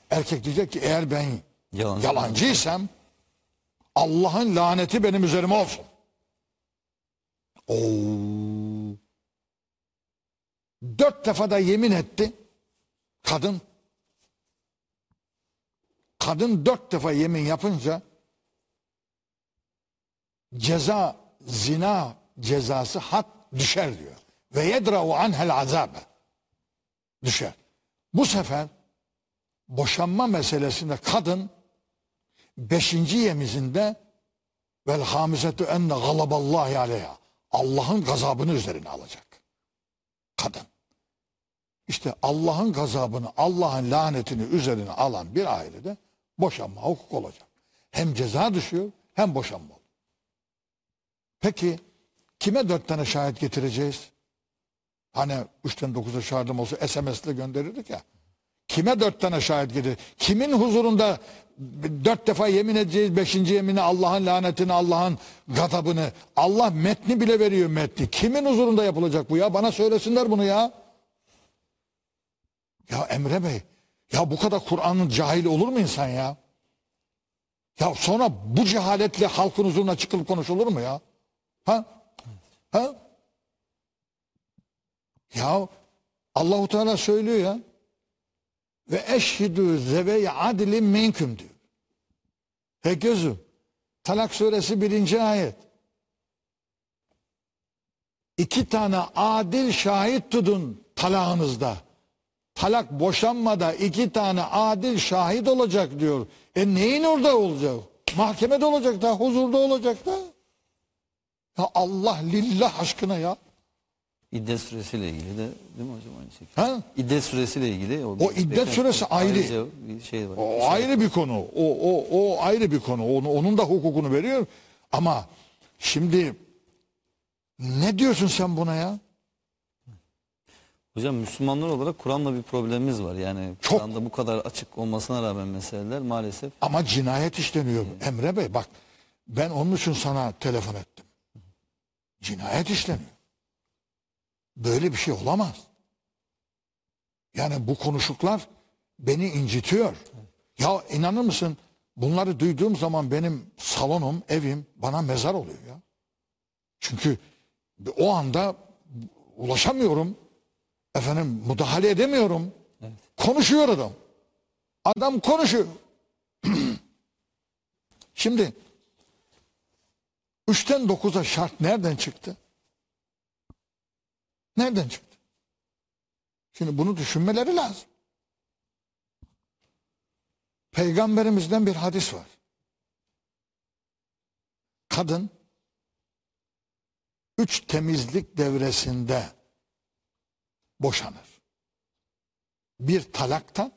Erkek diyecek ki eğer ben Yalan. yalancıysam Allah'ın laneti benim üzerime olsun. Oo. Dört defa da yemin etti kadın. Kadın dört defa yemin yapınca ceza zina cezası hat düşer diyor. Ve yedra'u anhel azabe. Düşer. Bu sefer boşanma meselesinde kadın beşinci yemizinde vel hamisetu enne galaballahi aleyha. Allah'ın gazabını üzerine alacak. Kadın. İşte Allah'ın gazabını, Allah'ın lanetini üzerine alan bir ailede boşanma hukuk olacak. Hem ceza düşüyor hem boşanma. Peki kime dört tane şahit getireceğiz? Hani üçten dokuza şahidim olsa SMS'le gönderirdik ya. Kime dört tane şahit getir? Kimin huzurunda dört defa yemin edeceğiz? Beşinci yemini Allah'ın lanetini, Allah'ın gazabını. Allah metni bile veriyor metni. Kimin huzurunda yapılacak bu ya? Bana söylesinler bunu ya. Ya Emre Bey, ya bu kadar Kur'an'ın cahil olur mu insan ya? Ya sonra bu cehaletle halkın huzuruna çıkılıp konuşulur mu ya? Ha? Ha? Ya Allahu Teala söylüyor ya. Ve eşhidü zeve adilin minküm diyor. He gözüm. Talak suresi birinci ayet. İki tane adil şahit tutun talağınızda. Talak boşanmada iki tane adil şahit olacak diyor. E neyin orada olacak? Mahkemede olacak da, huzurda olacak da. Ya Allah lillah aşkına ya. İddet süresiyle ilgili de değil mi hocam aynı şekilde? Ha? İddet süresiyle ilgili. O iddet süresi ayrı. Bir şey var. O ayrı bir konu. O, o, o ayrı bir konu. Onu, onun da hukukunu veriyor. Ama şimdi ne diyorsun sen buna ya? Hocam Müslümanlar olarak Kur'an'la bir problemimiz var. Yani Çok. Kur'an'da bu kadar açık olmasına rağmen meseleler maalesef Ama cinayet işleniyor. Emre Bey bak ben onun için sana telefon ettim. Cinayet işleniyor. Böyle bir şey olamaz. Yani bu konuşuklar beni incitiyor. Ya inanır mısın bunları duyduğum zaman benim salonum, evim bana mezar oluyor ya. Çünkü o anda ulaşamıyorum. Efendim müdahale edemiyorum. Konuşuyor adam. Adam konuşuyor. Şimdi üçten dokuza şart nereden çıktı? Nereden çıktı? Şimdi bunu düşünmeleri lazım. Peygamberimizden bir hadis var. Kadın üç temizlik devresinde boşanır. Bir talaktan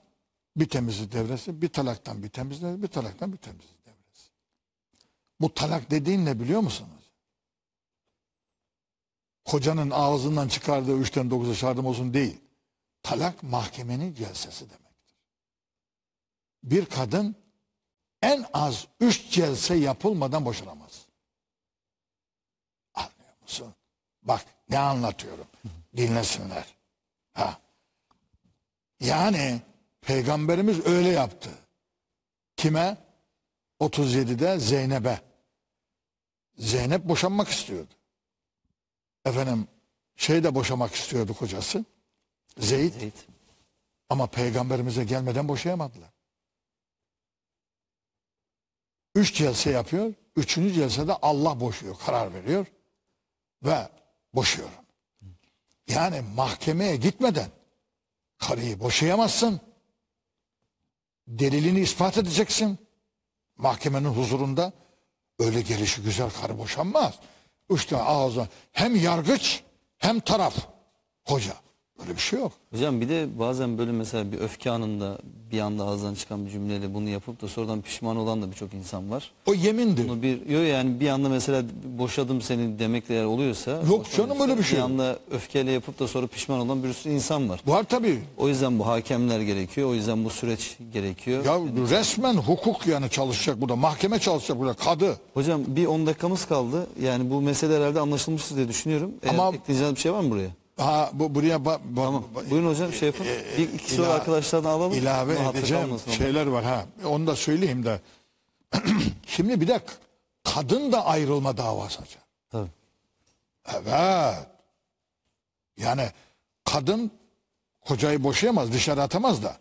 bir temizlik devresi, bir talaktan bir temizlik devresi, bir talaktan bir temizlik devresi. Bu talak dediğin ne biliyor musunuz? Kocanın ağzından çıkardığı üçten dokuza şardım olsun değil. Talak mahkemenin celsesi demektir. Bir kadın en az üç celse yapılmadan boşanamaz. Anlıyor musun? Bak ne anlatıyorum. Dinlesinler. Ha. Yani peygamberimiz öyle yaptı. Kime? 37'de Zeynep'e. Zeynep boşanmak istiyordu. Efendim şey de boşamak istiyordu kocası. Zeyd. Zeyd. Ama peygamberimize gelmeden boşayamadılar. Üç celse yapıyor. Üçüncü celsede Allah boşuyor, karar veriyor. Ve boşuyorum. Yani mahkemeye gitmeden karıyı boşayamazsın. Delilini ispat edeceksin. Mahkemenin huzurunda öyle gelişi güzel karı boşanmaz. Üç tane ağzı hem yargıç hem taraf hoca. Öyle bir şey yok. Hocam bir de bazen böyle mesela bir öfke anında bir anda ağızdan çıkan bir cümleyle bunu yapıp da sonradan pişman olan da birçok insan var. O yemindir. Bunu bir yok yani bir anda mesela boşadım seni demekle eğer oluyorsa Yok canım, öyle bir şey Bir yok. anda öfkeyle yapıp da sonra pişman olan bir sürü insan var. Var tabii. O yüzden bu hakemler gerekiyor. O yüzden bu süreç gerekiyor. Ya resmen hukuk yani çalışacak burada. Mahkeme çalışacak burada. Kadı. Hocam bir 10 dakikamız kaldı. Yani bu mesele herhalde anlaşılmıştır diye düşünüyorum. Eğer Ama- ekleyeceğiniz bir şey var mı buraya? Ha bu buraya ba- ba- Tamam. ba- Buyurun hocam şey yapın. Bir iki soru arkadaşlardan alalım. ilave edeceğim şeyler var ha. Onu da söyleyeyim de. Şimdi bir de kadın da ayrılma davası açar. Tabii. Evet. Yani kadın kocayı boşayamaz, dışarı atamaz da.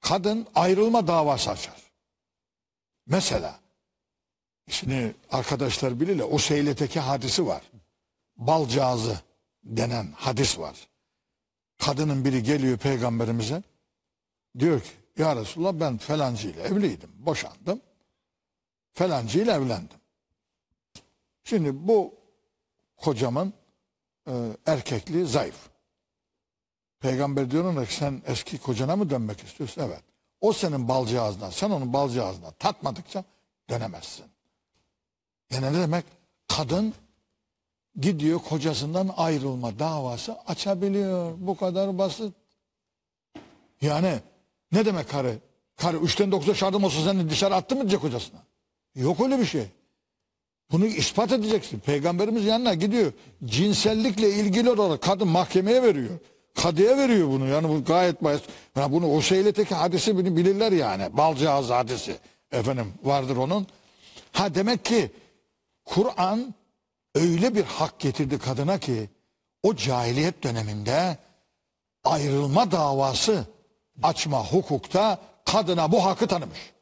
Kadın ayrılma davası açar. Mesela şimdi arkadaşlar bilirler o seyleteki hadisi var. Balcağızı denen hadis var. Kadının biri geliyor peygamberimize. Diyor ki ya Resulallah ben falancı ile evliydim. Boşandım. Falancı ile evlendim. Şimdi bu kocamın e, erkekliği zayıf. Peygamber diyor ona ki sen eski kocana mı dönmek istiyorsun? Evet. O senin balcağızdan, sen onun balcağızdan tatmadıkça dönemezsin. Yani ne demek? Kadın gidiyor kocasından ayrılma davası açabiliyor. Bu kadar basit. Yani ne demek karı? Karı üçten dokuza şardım olsa seni dışarı attı mı diyecek kocasına? Yok öyle bir şey. Bunu ispat edeceksin. Peygamberimiz yanına gidiyor. Cinsellikle ilgili olarak kadın mahkemeye veriyor. Kadıya veriyor bunu. Yani bu gayet basit. Yani bunu o şeyleteki hadisi bunu bilirler yani. Balcağız hadisi. Efendim vardır onun. Ha demek ki Kur'an öyle bir hak getirdi kadına ki o cahiliyet döneminde ayrılma davası açma hukukta kadına bu hakkı tanımış.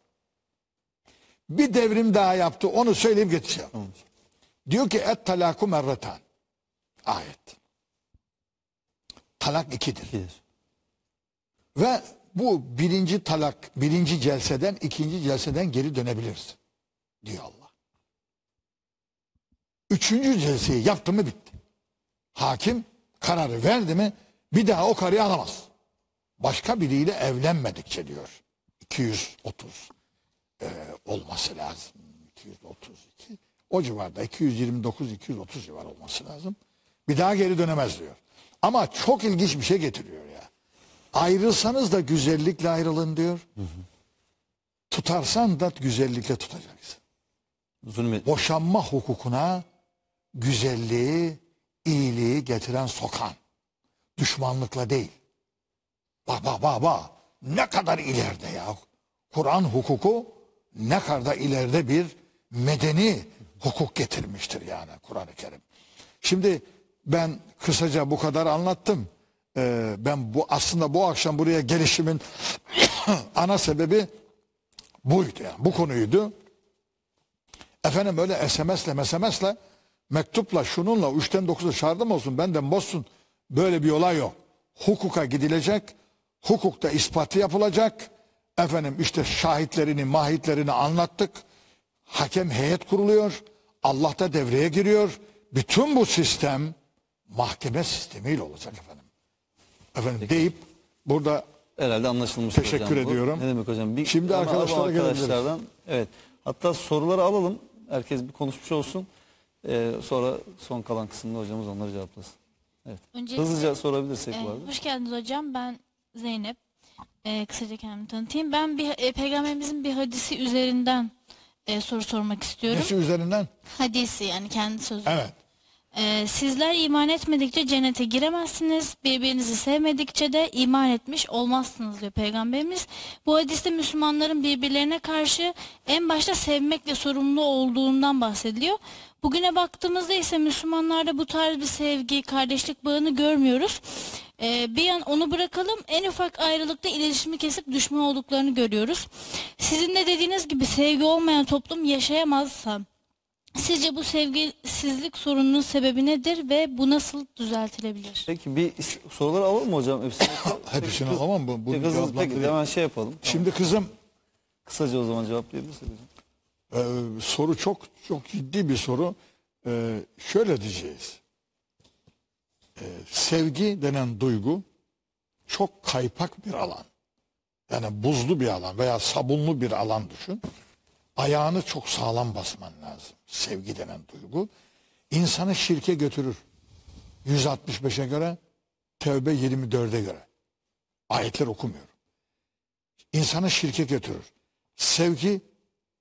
Bir devrim daha yaptı. Onu söyleyip geçeceğim. Diyor ki et talaku merretan. Ayet. Talak ikidir. İkidir. Ve bu birinci talak, birinci celseden, ikinci celseden geri dönebilirsin. Diyor Allah. Üçüncü celseyi yaptı mı bitti. Hakim kararı verdi mi bir daha o karıyı alamaz. Başka biriyle evlenmedikçe diyor. 230 e, olması lazım. 232. O civarda 229-230 civar olması lazım. Bir daha geri dönemez diyor. Ama çok ilginç bir şey getiriyor ya. Ayrılsanız da güzellikle ayrılın diyor. Tutarsan da güzellikle tutacaksın. Zulmet. Boşanma hukukuna güzelliği, iyiliği getiren sokan. Düşmanlıkla değil. Bak bak bak bak. Ne kadar ileride ya. Kur'an hukuku ne kadar ileride bir medeni hukuk getirmiştir yani Kur'an-ı Kerim. Şimdi ben kısaca bu kadar anlattım. Ee, ben bu aslında bu akşam buraya gelişimin ana sebebi buydu yani. Bu konuydu. Efendim öyle SMS'le SMS'le mektupla şununla üçten dokuza şardım olsun benden bozsun. Böyle bir olay yok. Hukuka gidilecek. Hukukta ispatı yapılacak. Efendim işte şahitlerini, mahitlerini anlattık. Hakem heyet kuruluyor. Allah da devreye giriyor. Bütün bu sistem mahkeme sistemiyle olacak efendim. Efendim deyip burada Herhalde anlaşılmış Teşekkür hocam bu. ediyorum. Ne demek hocam? Bir, Şimdi arkadaşlara arkadaşlardan. Evet. Hatta soruları alalım. Herkes bir konuşmuş olsun. Ee, sonra son kalan kısımda hocamız onları cevaplasın. Evet. Öncelikle- Hızlıca sorabilirsek Ee, bu arada. hoş geldiniz hocam. Ben Zeynep. Ee, kısaca kendimi tanıtayım. Ben bir e, peygamberimizin bir hadisi üzerinden e, soru sormak istiyorum. Nesi üzerinden? Hadisi yani kendi sözü. Evet. Ee, sizler iman etmedikçe cennete giremezsiniz. Birbirinizi sevmedikçe de iman etmiş olmazsınız diyor Peygamberimiz. Bu hadiste Müslümanların birbirlerine karşı en başta sevmekle sorumlu olduğundan bahsediliyor. Bugüne baktığımızda ise Müslümanlarda bu tarz bir sevgi, kardeşlik bağını görmüyoruz. Ee, bir yan onu bırakalım en ufak ayrılıkta iletişimi kesip düşman olduklarını görüyoruz. Sizin de dediğiniz gibi sevgi olmayan toplum yaşayamazsa Sizce bu sevgisizlik sorununun sebebi nedir ve bu nasıl düzeltilebilir? Peki bir soruları alalım mı hocam? Hepsini. Hepsini alamam bu. Bunu Peki, hızlı, peki hemen şey yapalım. Şimdi kızım Kısaca o zaman cevaplayabilirsek hocam. E, soru çok çok ciddi bir soru. E, şöyle diyeceğiz. E, sevgi denen duygu çok kaypak bir alan. Yani buzlu bir alan veya sabunlu bir alan düşün. Ayağını çok sağlam basman lazım. Sevgi denen duygu. insanı şirke götürür. 165'e göre, Tevbe 24'e göre. Ayetler okumuyorum. İnsanı şirke götürür. Sevgi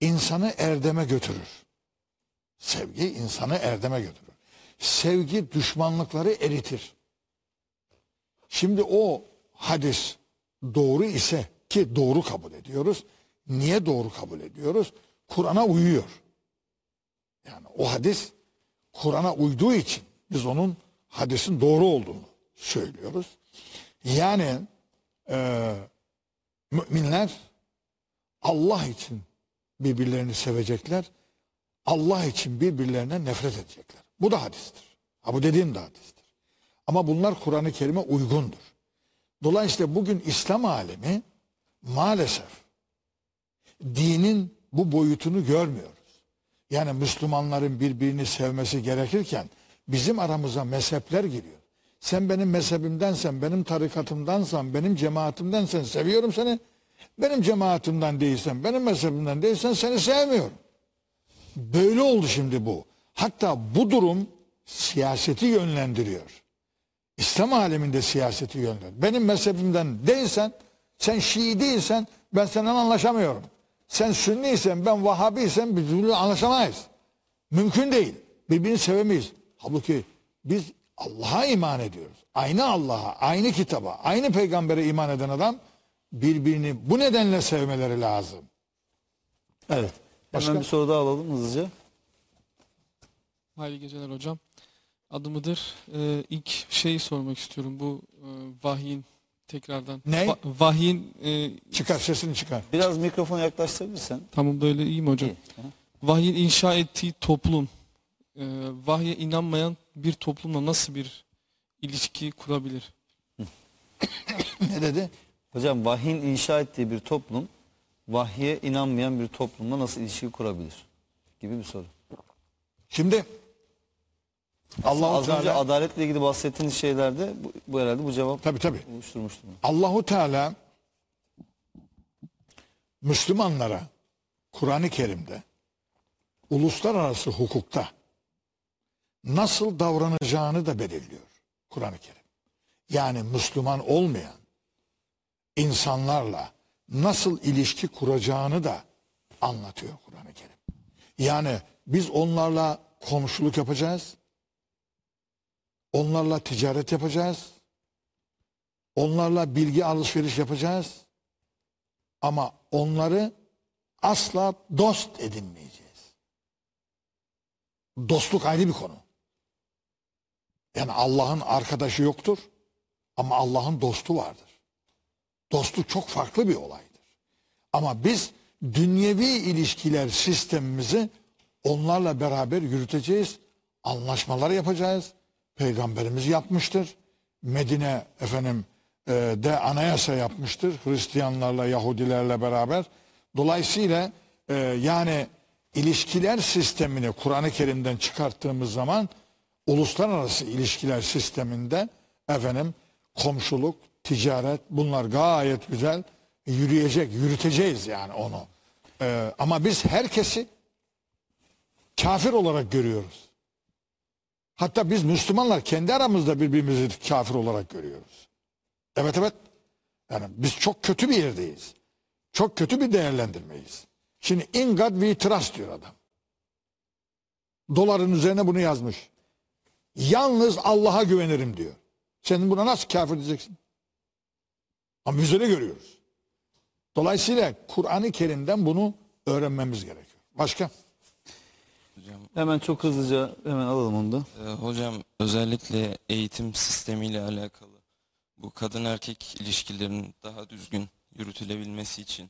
insanı erdeme götürür. Sevgi insanı erdeme götürür. Sevgi düşmanlıkları eritir. Şimdi o hadis doğru ise ki doğru kabul ediyoruz. Niye doğru kabul ediyoruz? Kur'an'a uyuyor. Yani o hadis Kur'an'a uyduğu için biz onun hadisin doğru olduğunu söylüyoruz. Yani e, müminler Allah için birbirlerini sevecekler. Allah için birbirlerine nefret edecekler. Bu da hadistir. Ha bu dediğim de hadistir. Ama bunlar Kur'an-ı Kerim'e uygundur. Dolayısıyla bugün İslam alemi maalesef dinin bu boyutunu görmüyoruz. Yani Müslümanların birbirini sevmesi gerekirken bizim aramıza mezhepler giriyor. Sen benim mezhebimdensen, benim tarikatımdansan, benim cemaatimdensen seviyorum seni. Benim cemaatimden değilsen, benim mezhebimden değilsen seni sevmiyorum. Böyle oldu şimdi bu. Hatta bu durum siyaseti yönlendiriyor. İslam aleminde siyaseti yönlendiriyor. Benim mezhebimden değilsen, sen Şii değilsen ben seninle anlaşamıyorum. Sen Sünniysen, ben Vahhabiysen biz birbirine anlaşamayız. Mümkün değil. Birbirini sevemeyiz. Halbuki biz Allah'a iman ediyoruz. Aynı Allah'a, aynı kitaba, aynı peygambere iman eden adam birbirini bu nedenle sevmeleri lazım. Evet. Başka? Hemen bir soru daha alalım hızlıca. Hayırlı geceler hocam. Adı mıdır? Ee, ilk şeyi sormak istiyorum. Bu e, vahyin tekrardan. Ne? Va- vahyin e, Çıkar sesini çıkar. Biraz mikrofona yaklaştırabilirsen. tamam böyle iyi mi hocam? İyi. Vahyin inşa ettiği toplum e, vahye inanmayan bir toplumla nasıl bir ilişki kurabilir? Ne dedi? Hocam vahyin inşa ettiği bir toplum vahye inanmayan bir toplumla nasıl ilişki kurabilir? Gibi bir soru. Şimdi Allahu Az önce Teala adaletle ilgili bahsettiğiniz şeylerde bu, bu herhalde bu cevap tabii tabii. oluşturmuştur. Allahu Teala Müslümanlara Kur'an-ı Kerim'de uluslararası hukukta nasıl davranacağını da belirliyor Kur'an-ı Kerim. Yani Müslüman olmayan insanlarla nasıl ilişki kuracağını da anlatıyor Kur'an-ı Kerim. Yani biz onlarla komşuluk yapacağız. Onlarla ticaret yapacağız. Onlarla bilgi alışveriş yapacağız. Ama onları asla dost edinmeyeceğiz. Dostluk ayrı bir konu. Yani Allah'ın arkadaşı yoktur ama Allah'ın dostu vardır. Dostluk çok farklı bir olaydır. Ama biz dünyevi ilişkiler sistemimizi onlarla beraber yürüteceğiz. Anlaşmalar yapacağız. Peygamberimiz yapmıştır. Medine efendim e, de anayasa yapmıştır. Hristiyanlarla, Yahudilerle beraber. Dolayısıyla e, yani ilişkiler sistemini Kur'an-ı Kerim'den çıkarttığımız zaman uluslararası ilişkiler sisteminde efendim komşuluk, ticaret bunlar gayet güzel yürüyecek, yürüteceğiz yani onu. E, ama biz herkesi kafir olarak görüyoruz. Hatta biz Müslümanlar kendi aramızda birbirimizi kafir olarak görüyoruz. Evet evet. Yani biz çok kötü bir yerdeyiz. Çok kötü bir değerlendirmeyiz. Şimdi in God we trust diyor adam. Doların üzerine bunu yazmış. Yalnız Allah'a güvenirim diyor. Sen buna nasıl kafir diyeceksin? Ama biz öyle görüyoruz. Dolayısıyla Kur'an-ı Kerim'den bunu öğrenmemiz gerekiyor. Başka? Hocam, Hemen çok hızlıca hemen alalım onu da. e, hocam özellikle eğitim sistemiyle alakalı bu kadın erkek ilişkilerinin daha düzgün yürütülebilmesi için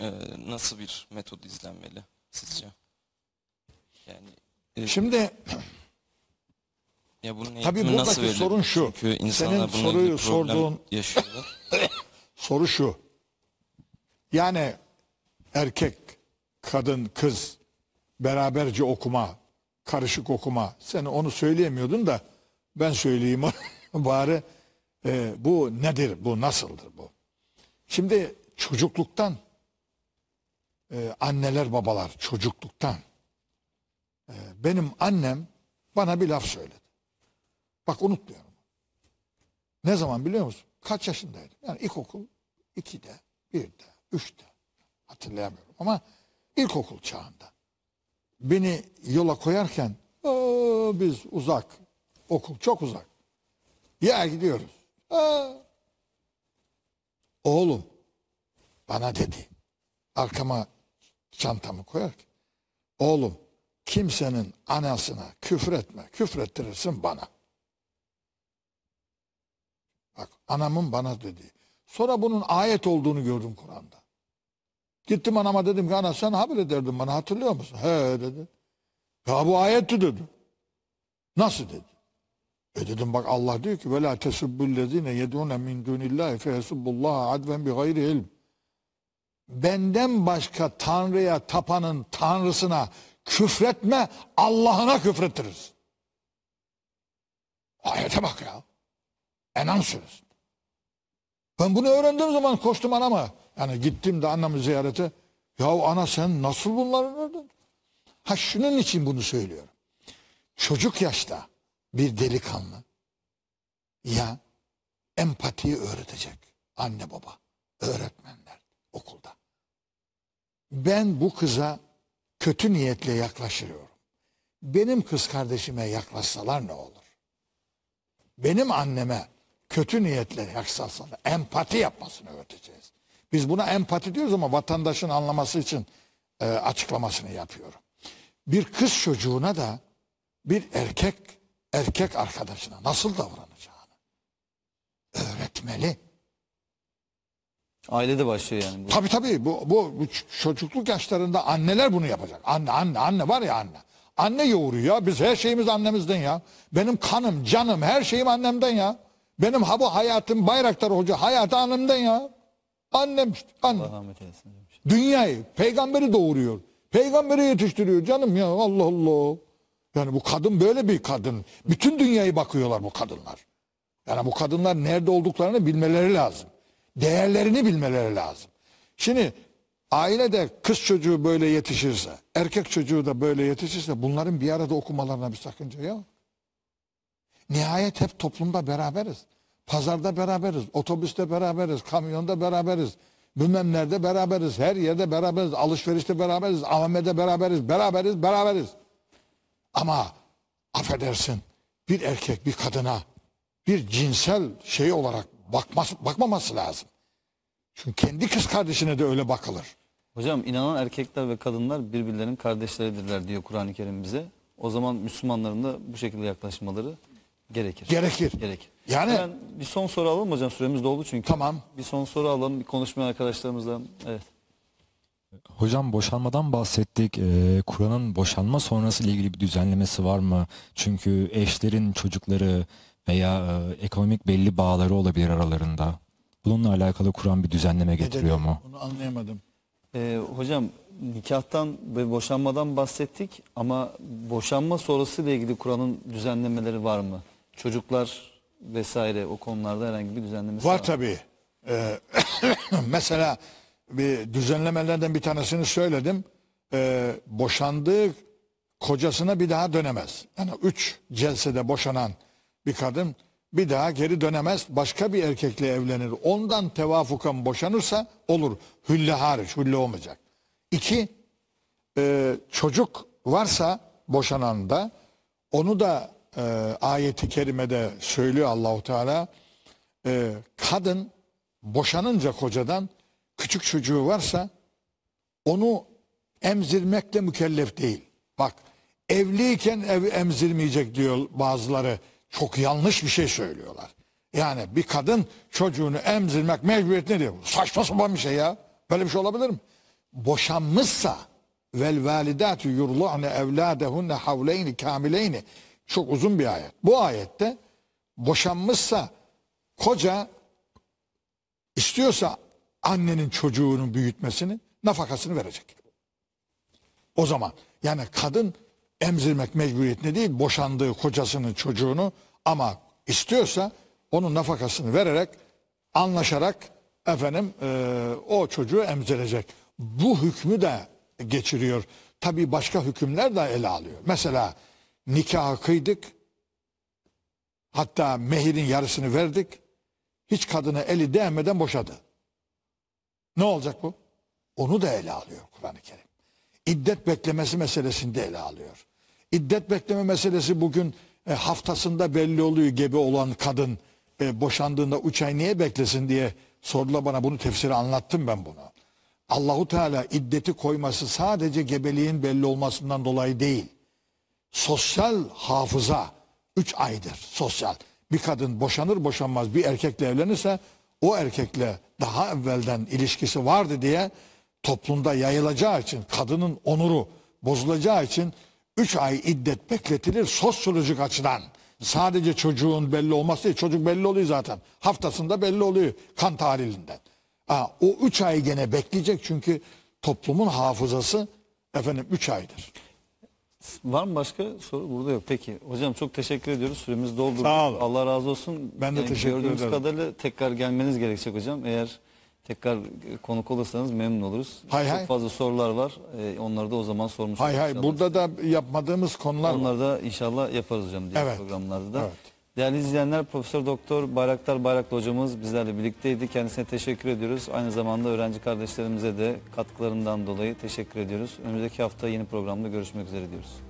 e, nasıl bir metod izlenmeli sizce? Yani e, Şimdi ya bunun tabii buradaki nasıl verilir? sorun şu. Çünkü insanlar Senin bununla ilgili soruyu problem sorduğun- yaşıyorlar. soru şu. Yani erkek, kadın, kız beraberce okuma, karışık okuma. Sen onu söyleyemiyordun da ben söyleyeyim bari. e, bu nedir, bu nasıldır bu? Şimdi çocukluktan e, anneler babalar çocukluktan e, benim annem bana bir laf söyledi. Bak unutmuyorum. Ne zaman biliyor musun? Kaç yaşındaydım? Yani ilkokul 2'de, 1'de, 3'te hatırlayamıyorum ama ilkokul çağında. Beni yola koyarken "Aa, biz uzak, okul çok uzak. Ya gidiyoruz. Aa. Oğlum bana dedi. Arkama çantamı koyarken. Oğlum kimsenin anasına küfür etme. Küfür ettirirsin bana. Bak anamın bana dediği. Sonra bunun ayet olduğunu gördüm Kur'an'da. Gittim anama dedim ki ana sen haber ederdin bana hatırlıyor musun? He dedi. Ya bu ayetti dedi. Nasıl dedi? E dedim bak Allah diyor ki ve la tesubbullezine yedune min dunillahi fe yesubbullaha adven bi gayri ilm. Benden başka tanrıya tapanın tanrısına küfretme Allah'ına küfrettiririz. Ayete bak ya. Enam suresi. Ben bunu öğrendiğim zaman koştum anama. Yani gittim de annemi ziyarete. Ya ana sen nasıl bunları öğrendin? Ha şunun için bunu söylüyorum. Çocuk yaşta bir delikanlı ya empatiyi öğretecek anne baba, öğretmenler okulda. Ben bu kıza kötü niyetle yaklaşıyorum. Benim kız kardeşime yaklaşsalar ne olur? benim anneme kötü niyetle yaklaşsalar empati yapmasını öğreteceğiz. Biz buna empati diyoruz ama vatandaşın anlaması için e, açıklamasını yapıyorum. Bir kız çocuğuna da bir erkek erkek arkadaşına nasıl davranacağını öğretmeli. Ailede başlıyor yani. Bu. Tabii tabii bu, bu, bu çocukluk yaşlarında anneler bunu yapacak. Anne anne anne var ya anne. Anne yoğuruyor ya. Biz her şeyimiz annemizden ya. Benim kanım, canım, her şeyim annemden ya. Benim ha bu hayatım Bayraktar Hoca hayatı annemden ya. Annem işte anne. Allah rahmet eylesin. hocam. Dünyayı, peygamberi doğuruyor. Peygamberi yetiştiriyor canım ya Allah Allah. Yani bu kadın böyle bir kadın. Bütün dünyayı bakıyorlar bu kadınlar. Yani bu kadınlar nerede olduklarını bilmeleri lazım. Değerlerini bilmeleri lazım. Şimdi ailede kız çocuğu böyle yetişirse, erkek çocuğu da böyle yetişirse bunların bir arada okumalarına bir sakınca yok. Nihayet hep toplumda beraberiz. Pazarda beraberiz, otobüste beraberiz, kamyonda beraberiz. Bilmem nerede beraberiz, her yerde beraberiz, alışverişte beraberiz, AVM'de beraberiz, beraberiz, beraberiz. Ama affedersin bir erkek bir kadına bir cinsel şey olarak bakması, bakmaması lazım. Çünkü kendi kız kardeşine de öyle bakılır. Hocam inanan erkekler ve kadınlar birbirlerinin kardeşleridirler diyor Kur'an-ı Kerim bize. O zaman Müslümanların da bu şekilde yaklaşmaları gerekir. Gerekir. Gerekir. Yani- Hemen bir son soru alalım hocam süremiz doldu çünkü. Tamam. Bir son soru alalım bir konuşmayan arkadaşlarımızla. Evet. Hocam boşanmadan bahsettik. Ee, Kur'an'ın boşanma sonrası ile ilgili bir düzenlemesi var mı? Çünkü eşlerin çocukları veya e, ekonomik belli bağları olabilir aralarında. Bununla alakalı Kur'an bir düzenleme getiriyor mu? Bunu anlayamadım. Ee, hocam nikahtan ve boşanmadan bahsettik ama boşanma sonrası ile ilgili Kur'an'ın düzenlemeleri var mı? Çocuklar vesaire o konularda herhangi bir düzenlemesi var, Var tabii. Ee, mesela bir düzenlemelerden bir tanesini söyledim. Ee, boşandığı kocasına bir daha dönemez. Yani üç celsede boşanan bir kadın bir daha geri dönemez. Başka bir erkekle evlenir. Ondan tevafukan boşanırsa olur. Hülle hariç. Hülle olmayacak. İki, e, çocuk varsa boşananda onu da e, ayeti kerimede söylüyor Allahu Teala. E, kadın boşanınca kocadan küçük çocuğu varsa onu emzirmekle mükellef değil. Bak evliyken ev emzirmeyecek diyor bazıları. Çok yanlış bir şey söylüyorlar. Yani bir kadın çocuğunu emzirmek mecburiyet ne diyor? Saçma sapan bir şey ya. Böyle bir şey olabilir mi? Boşanmışsa vel validatu yurlu'ne evladehunne havleyni kamileyni çok uzun bir ayet. Bu ayette boşanmışsa koca istiyorsa annenin çocuğunun büyütmesini nafakasını verecek. O zaman yani kadın emzirmek mecburiyetinde değil boşandığı kocasının çocuğunu ama istiyorsa onun nafakasını vererek anlaşarak efendim e, o çocuğu emzirecek. Bu hükmü de geçiriyor. Tabii başka hükümler de ele alıyor. Mesela nikahı kıydık. Hatta mehirin yarısını verdik. Hiç kadına eli değmeden boşadı. Ne olacak bu? Onu da ele alıyor Kur'an-ı Kerim. İddet beklemesi meselesini de ele alıyor. İddet bekleme meselesi bugün e, haftasında belli oluyor gebe olan kadın e, boşandığında üç ay niye beklesin diye sordular bana bunu tefsiri anlattım ben bunu. Allahu Teala iddeti koyması sadece gebeliğin belli olmasından dolayı değil. Sosyal hafıza 3 aydır sosyal. Bir kadın boşanır boşanmaz bir erkekle evlenirse o erkekle daha evvelden ilişkisi vardı diye toplumda yayılacağı için kadının onuru bozulacağı için 3 ay iddet bekletilir sosyolojik açıdan. Sadece çocuğun belli olması değil. Çocuk belli oluyor zaten. Haftasında belli oluyor kan tarihinden. Ha, o 3 ay gene bekleyecek çünkü toplumun hafızası efendim 3 aydır. Var mı başka soru? Burada yok. Peki. Hocam çok teşekkür ediyoruz. Süremiz doldu. Sağ olun. Allah razı olsun. Ben de teşekkür gördüğümüz ederim. kadarıyla tekrar gelmeniz gerekecek hocam. Eğer tekrar konuk olursanız memnun oluruz. Hay çok hay. fazla sorular var. E, onları da o zaman sormuş Hay hay inşallah. burada da yapmadığımız konular var. Onları da inşallah yaparız hocam diğer Evet. programlarda da. Evet. Değerli izleyenler Profesör Doktor Bayraktar Bayraklı hocamız bizlerle birlikteydi. Kendisine teşekkür ediyoruz. Aynı zamanda öğrenci kardeşlerimize de katkılarından dolayı teşekkür ediyoruz. Önümüzdeki hafta yeni programda görüşmek üzere diyoruz.